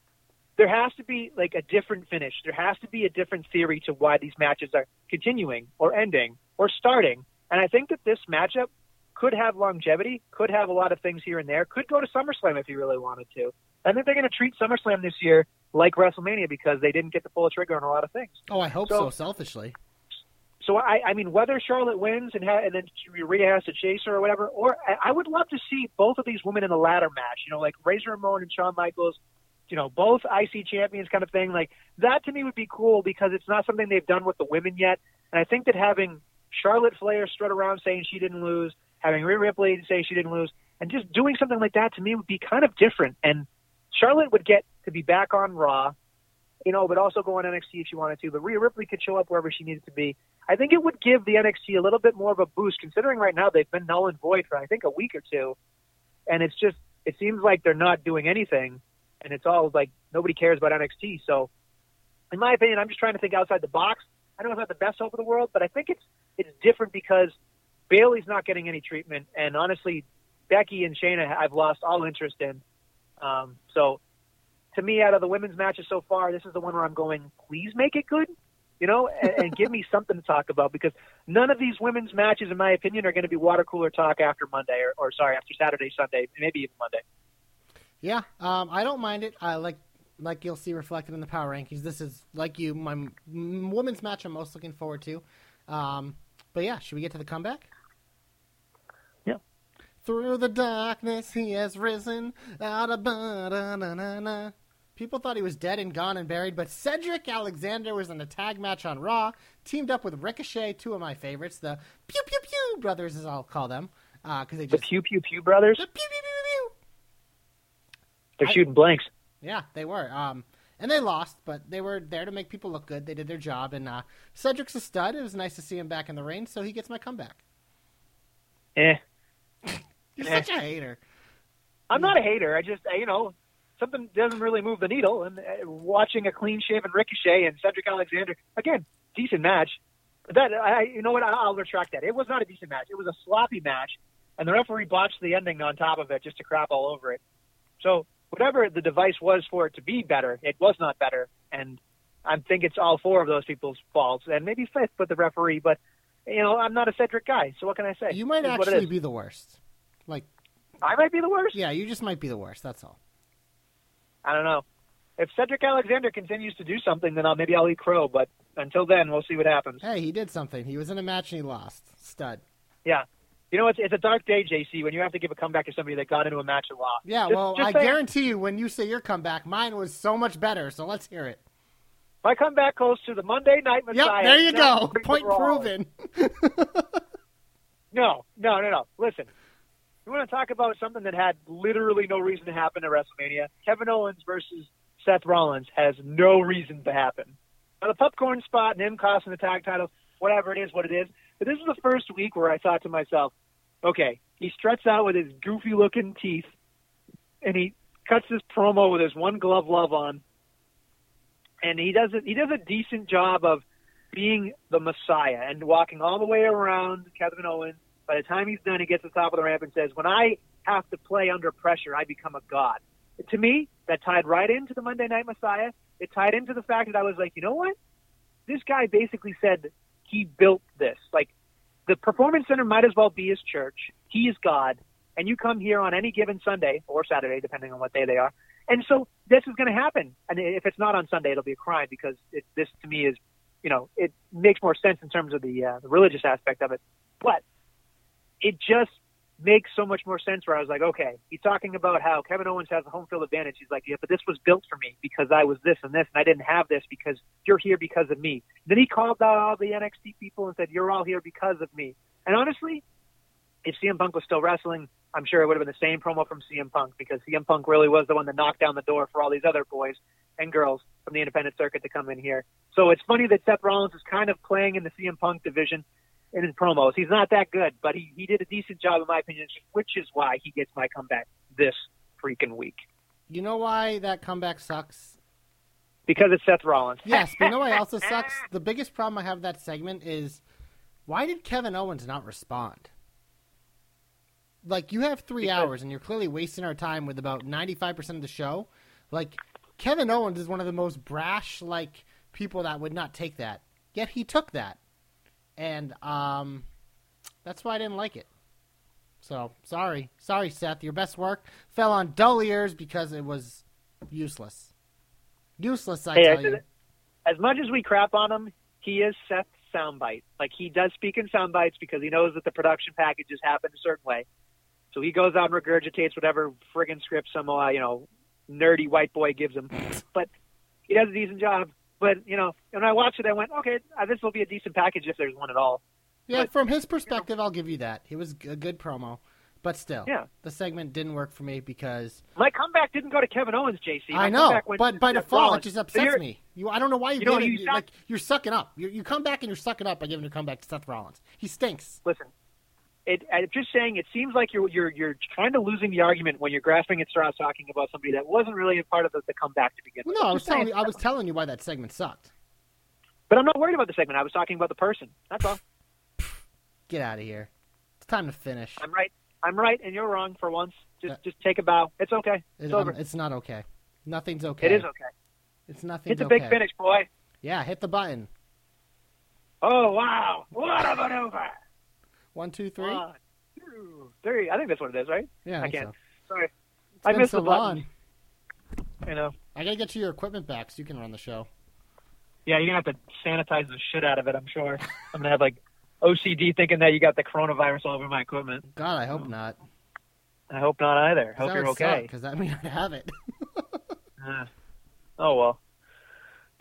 there has to be like a different finish. There has to be a different theory to why these matches are continuing or ending or starting. And I think that this matchup could have longevity, could have a lot of things here and there, could go to SummerSlam if you really wanted to. I think they're going to treat SummerSlam this year like WrestleMania because they didn't get to pull a trigger on a lot of things. Oh, I hope So- so, selfishly. So I, I mean, whether Charlotte wins and, ha- and then Rhea has to chase her or whatever, or I, I would love to see both of these women in a ladder match. You know, like Razor Ramon and Shawn Michaels. You know, both IC champions, kind of thing. Like that to me would be cool because it's not something they've done with the women yet. And I think that having Charlotte Flair strut around saying she didn't lose, having Rhea Ripley say she didn't lose, and just doing something like that to me would be kind of different. And Charlotte would get to be back on Raw, you know, but also go on NXT if she wanted to. But Rhea Ripley could show up wherever she needed to be. I think it would give the NXT a little bit more of a boost, considering right now they've been null and void for I think a week or two, and it's just it seems like they're not doing anything, and it's all like nobody cares about NXT. So, in my opinion, I'm just trying to think outside the box. I don't know if it's the best hope of the world, but I think it's it's different because Bayley's not getting any treatment, and honestly, Becky and Shayna I've lost all interest in. Um, so, to me, out of the women's matches so far, this is the one where I'm going. Please make it good you know, and, and give me something to talk about because none of these women's matches, in my opinion, are going to be water cooler talk after Monday or, or sorry, after Saturday, Sunday, maybe even Monday. Yeah, um, I don't mind it. I like like you'll see reflected in the power rankings. This is like you, my m- women's match. I'm most looking forward to. Um, but yeah, should we get to the comeback? Yeah. Through the darkness, he has risen. Out of ba-da-na-na-na. People thought he was dead and gone and buried, but Cedric Alexander was in a tag match on Raw, teamed up with Ricochet, two of my favorites, the Pew Pew Pew brothers, as I'll call them, because they The just Pew Pew Pew brothers, the Pew Pew Pew. They're I- shooting blanks. Yeah, they were. Um, and they lost, but they were there to make people look good. They did their job, and uh, Cedric's a stud. It was nice to see him back in the ring, so he gets my comeback. Eh. <laughs> You're Eh. such a hater. I'm not a hater. I just, you know, something doesn't really move the needle. And uh, watching a clean shaven Ricochet and Cedric Alexander, again, decent match. But that, I, you know what? I'll retract that. It was not a decent match. It was a sloppy match, and the referee botched the ending on top of it just to crap all over it. So whatever the device was for it to be better, it was not better. And I think it's all four of those people's faults, and maybe fifth with the referee. But you know, I'm not a Cedric guy, so what can I say? You might It is actually be the worst. Like, I might be the worst. yeah, you just might be the worst. That's all. I don't know. If Cedric Alexander continues to do something, then I'll, maybe I'll eat crow. But until then, we'll see what happens. Hey, he did something. He was in a match and he lost. Stud. Yeah. You know, it's, it's a dark day, JC, when you have to give a comeback to somebody that got into a match and lost. Yeah, Just- well, just I saying. guarantee you, when you say your comeback, mine was so much better. So let's hear it. My comeback goes to the Monday Night Messiah. Yep, there you go. Point proven. <laughs> No, no, no, no. Listen, you want to talk about something that had literally no reason to happen at WrestleMania? Kevin Owens versus Seth Rollins has no reason to happen. Now, the popcorn spot and him costing the tag titles, whatever it is, what it is. But this is the first week where I thought to myself, okay, he struts out with his goofy looking teeth, and he cuts his promo with his one glove love on, and he does it. He does a decent job of being the Messiah and walking all the way around Kevin Owens. By the time he's done, he gets to the top of the ramp and says, "When I have to play under pressure, I become a god." To me, that tied right into the Monday Night Messiah. It tied into the fact that I was like, you know what? This guy basically said he built this. Like the Performance Center might as well be his church. He is God, and you come here on any given Sunday or Saturday, depending on what day they are. And so this is going to happen. And if it's not on Sunday, it'll be a crime because it, this to me is, you know, it makes more sense in terms of the, uh, the religious aspect of it. But it just makes so much more sense where I was like, okay, he's talking about how Kevin Owens has a home field advantage. He's like, yeah, but this was built for me because I was this and this, and I didn't have this because you're here because of me. Then he called out all the NXT people and said, you're all here because of me. And honestly, if CM Punk was still wrestling, I'm sure it would have been the same promo from CM Punk because CM Punk really was the one that knocked down the door for all these other boys and girls from the independent circuit to come in here. So it's funny that Seth Rollins is kind of playing in the CM Punk division in his promos. He's not that good, but he, he did a decent job, in my opinion, which is why he gets my comeback this freaking week. You know why that comeback sucks? Because it's Seth Rollins. Yes, but you know why also <laughs> sucks? The biggest problem I have with that segment is why did Kevin Owens not respond? Like, you have three Because- hours and you're clearly wasting our time with about 95% of the show. Like, Kevin Owens is one of the most brash, like, people that would not take that. Yet he took that. And, um, that's why I didn't like it. So, sorry. Sorry, Seth. Your best work fell on dull ears because it was useless. Useless, I Hey, I tell you. As much as we crap on him, he is Seth's soundbite. Like he does speak in sound bites because he knows that the production packages happen a certain way. So he goes out and regurgitates whatever friggin' script some uh, you know nerdy white boy gives him. <laughs> But he does a decent job. But you know, when I watched it, I went, okay, uh, this will be a decent package if there's one at all. Yeah, But, from his perspective, I'll give you that. It was a good promo, but still, Yeah. the segment didn't work for me because My comeback didn't go to Kevin Owens, JC. My I know, but by default, Rollins. it just upsets me. You, I don't know why you, You know, you it- sound- like you're sucking up. You, you come back and you're sucking up by giving a comeback to Seth Rollins. He stinks. listen, it, I'm just saying, it seems like you're you're you're kind of losing the argument when you're grasping at straws talking about somebody that wasn't really a part of the, the comeback to begin Well, with. no, I was telling you, I was telling you why that segment sucked. But I'm not worried about the segment. I was talking about the person. That's all. Get out of here. It's time to finish. I'm right. I'm right, and you're wrong for once. Just Uh, just take a bow. It's okay. It- It's um, over. it's not okay. Nothing's okay. It is okay. It's nothing. Hit the okay. big finish, boy. Yeah, hit the button. Oh wow! What a maneuver! One, two, three. One, two, three. I think that's what it is, right? yeah, I think can't. so. Sorry, It's I missed so the button. long. You know. I gotta get you your equipment back so you can run the show. Yeah, you're gonna have to sanitize the shit out of it. I'm sure. I'm gonna have like OCD thinking that you got the coronavirus all over my equipment. God, I hope not. I hope not either. Hope you're okay. Because that <laughs> means I have it. <laughs> Uh, oh well.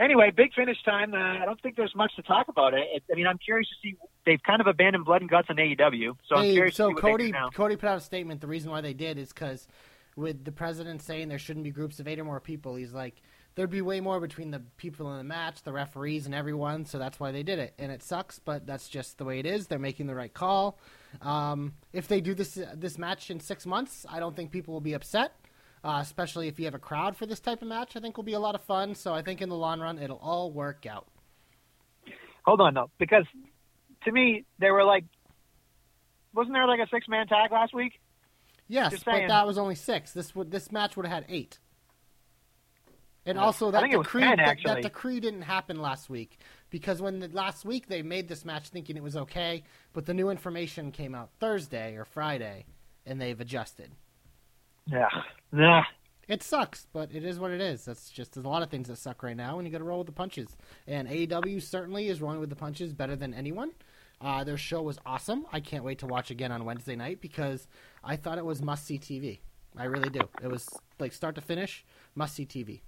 Anyway, big finish time. Uh, I don't think there's much to talk about. It. it. I mean, I'm curious to see. They've kind of abandoned blood and guts in AEW, so I'm curious so to see what they Cody. Cody put out a statement. The reason why they did is because with the president saying there shouldn't be groups of eight or more people, he's like there'd be way more between the people in the match, the referees, and everyone. So that's why they did it, and it sucks, but that's just the way it is. They're making the right call. Um, if they do this this match in six months, I don't think people will be upset. Uh, especially if you have a crowd for this type of match, I think will be a lot of fun. So I think in the long run, it'll all work out. Hold on, though, because to me they were like, wasn't there like a six man tag last week? Yes, but that was only six. This would this match would have had eight. And Yeah. also that think it was decree 10, that, that decree didn't happen last week because when the, last week they made this match thinking it was okay, but the new information came out Thursday or Friday, and they've adjusted. Yeah. Nah. It sucks, but it is what it is. That's just there's a lot of things that suck right now, and you got to roll with the punches. And AEW certainly is rolling with the punches better than anyone. Uh, their show was awesome. I can't wait to watch again on Wednesday night because I thought it was must see TV. I really do. It was like start to finish, must see TV.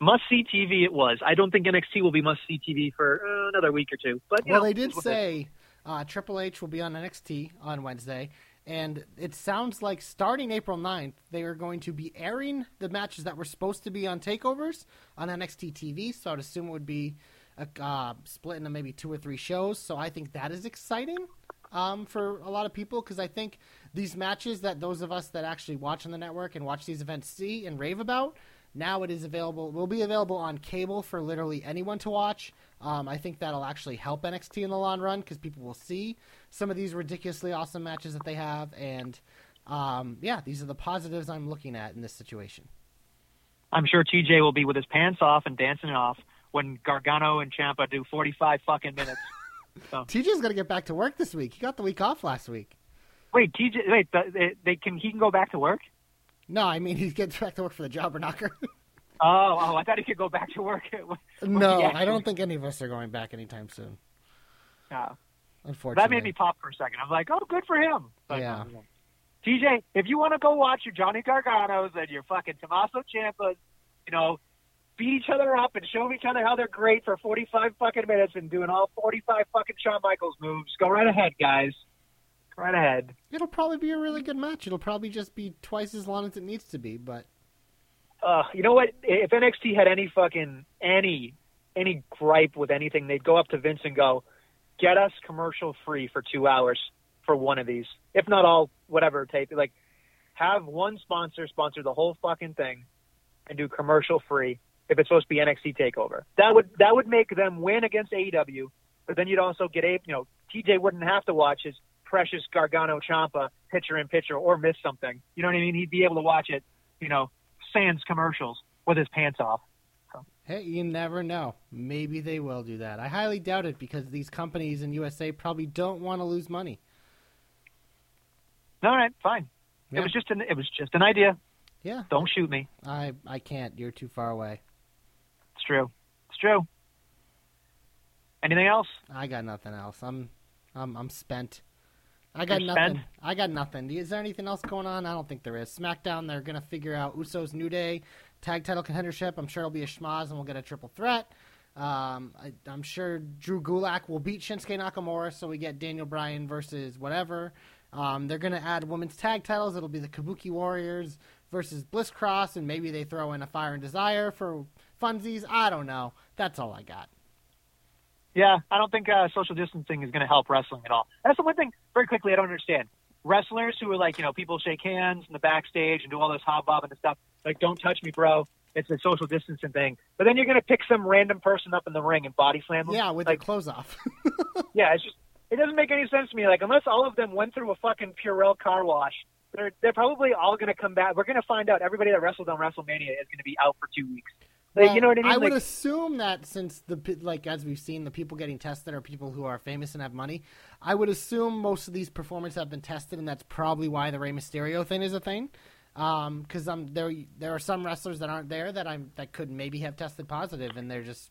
Must see TV it was. I don't think NXT will be must see TV for uh, another week or two. But Well, know, they did it's what it is. say uh, Triple H will be on NXT on Wednesday, and it sounds like starting April 9th, they are going to be airing the matches that were supposed to be on takeovers on NXT TV. So I'd assume it would be a, uh, split into maybe two or three shows. So I think that is exciting um, for a lot of people because I think these matches that those of us that actually watch on the network and watch these events see and rave about. Now it is available. Will be available on cable for literally anyone to watch. Um, I think that'll actually help NXT in the long run because people will see some of these ridiculously awesome matches that they have, and um, yeah, these are the positives I'm looking at in this situation. I'm sure TJ will be with his pants off and dancing off when Gargano and Ciampa do 45 fucking minutes. <laughs> So. TJ's gonna get back to work this week. He got the week off last week. Wait, TJ, wait, they, they can he can go back to work? No, I mean he gets back to work for the jobber knocker. <laughs> Oh, oh, I thought he could go back to work. <laughs> no, I don't think any of us are going back anytime soon. No. Unfortunately, That made me pop for a second. I'm like, oh, good for him. But, Yeah. Um, TJ, if you want to go watch your Johnny Garganos and your fucking Tommaso Ciampas, you know, beat each other up and show each other how they're great for 45 fucking minutes and doing all 45 fucking Shawn Michaels moves, go right ahead, guys. Go right ahead. It'll probably be a really good match. It'll probably just be twice as long as it needs to be, but Uh, you know what? If NXT had any fucking any any gripe with anything, they'd go up to Vince and go, "Get us commercial free for two hours for one of these, if not all, whatever takes. Like, have one sponsor sponsor the whole fucking thing, and do commercial free if it's supposed to be NXT Takeover. That would that would make them win against AEW, but then you'd also get a you know TJ wouldn't have to watch his precious Gargano Ciampa picture in picture or miss something. You know what I mean? He'd be able to watch it, you know, sans commercials with his pants off. hey, you never know. Maybe they will do that. I highly doubt it because these companies in USA probably don't want to lose money. All right, fine. Yeah. It was just an it was just an idea. Yeah, Don't shoot me. I I can't. You're too far away. It's true. It's true. Anything else? I got nothing else. I'm I'm I'm spent. I got nothing. I got nothing. Is there anything else going on? I don't think there is. SmackDown, they're gonna figure out Usos New Day tag title contendership. I'm sure it'll be a schmaz and we'll get a triple threat. Um, I, I'm sure Drew Gulak will beat Shinsuke Nakamura, so we get Daniel Bryan versus whatever. Um, they're gonna add women's tag titles. It'll be the Kabuki Warriors versus Bliss Cross, and maybe they throw in a Fire and Desire for funsies. I don't know. That's all I got. Yeah, I don't think uh, social distancing is going to help wrestling at all. That's the one thing. Very quickly, I don't understand wrestlers who are like, you know, people shake hands in the backstage and do all this hobbobbing and stuff. Like, don't touch me, bro. It's a social distancing thing. But then you're going to pick some random person up in the ring and body slam them. Yeah, with like, their clothes off. <laughs> Yeah, it's just it doesn't make any sense to me. Like unless all of them went through a fucking Purell car wash, they're they're probably all going to come back. We're going to find out everybody that wrestled on WrestleMania is going to be out for two weeks. Like, you know what I mean? I would Like, assume that since the like as we've seen, the people getting tested are people who are famous and have money. I would assume most of these performers have been tested, and that's probably why the Rey Mysterio thing is a thing. Because um, there there are some wrestlers that aren't there that I'm that could maybe have tested positive, and they're just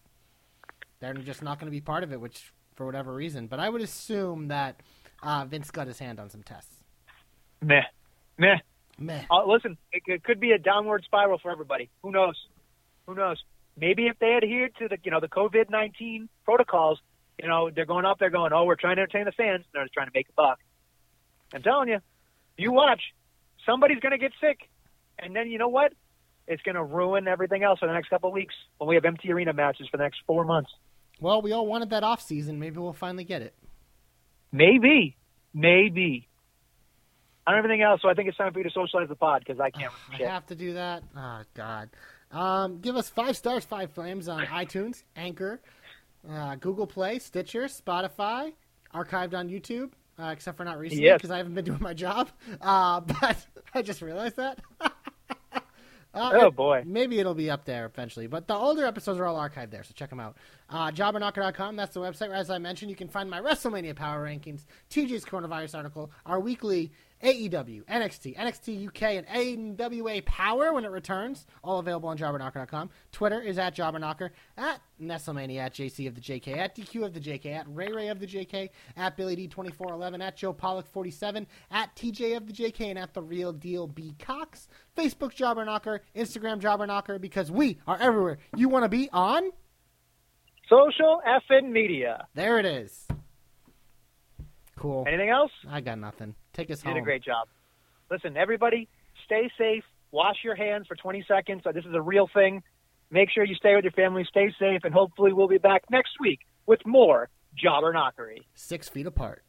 they're just not going to be part of it, which for whatever reason. But I would assume that uh, Vince got his hand on some tests. meh, meh. Meh. Uh, listen, it, it could be a downward spiral for everybody. Who knows? Who knows? Maybe if they adhere to the you know the COVID nineteen protocols, you know they're going up, they're going, oh, we're trying to entertain the fans, they're just trying to make a buck. I'm telling you, you watch, somebody's going to get sick, and then you know what? It's going to ruin everything else for the next couple of weeks when we have empty arena matches for the next four months. Well, we all wanted that off season. Maybe we'll finally get it. Maybe, maybe. I don't have anything else, so I think it's time for you to socialize the pod because I can't. I have to do that. Oh God. Um, give us five stars, five flames on iTunes, Anchor, uh, Google Play, Stitcher, Spotify, archived on YouTube. Uh, except for not recently Yes. because I haven't been doing my job. Uh, <laughs> but I just realized that. <laughs> Uh, Oh, boy. Maybe it'll be up there eventually. But the older episodes are all archived there, so check them out. Uh, JobberKnocker.com, that's the website as I mentioned, you can find my WrestleMania Power Rankings, TJ's Coronavirus article, our weekly AEW, NXT, NXT UK, and AWA Power when it returns, all available on JobberKnocker.com. Twitter is at JobberKnocker, at Nestlemania, at JC of the JK, at DQ of the JK, at Ray Ray of the JK, at Billy D2411, at Joe Pollock47, at TJ of the JK, and at The Real Deal B Cox. Facebook Jobber Knocker, Instagram Jobber Knocker, because we are everywhere you want to be on. Social effing media. There it is. Cool. Anything else? I got nothing. Take us You home. did a great job. Listen, everybody, stay safe. Wash your hands for 20 seconds. Uh, This is a real thing. Make sure you stay with your family, stay safe, and hopefully we'll be back next week with more Jobber Knockery. Six feet apart.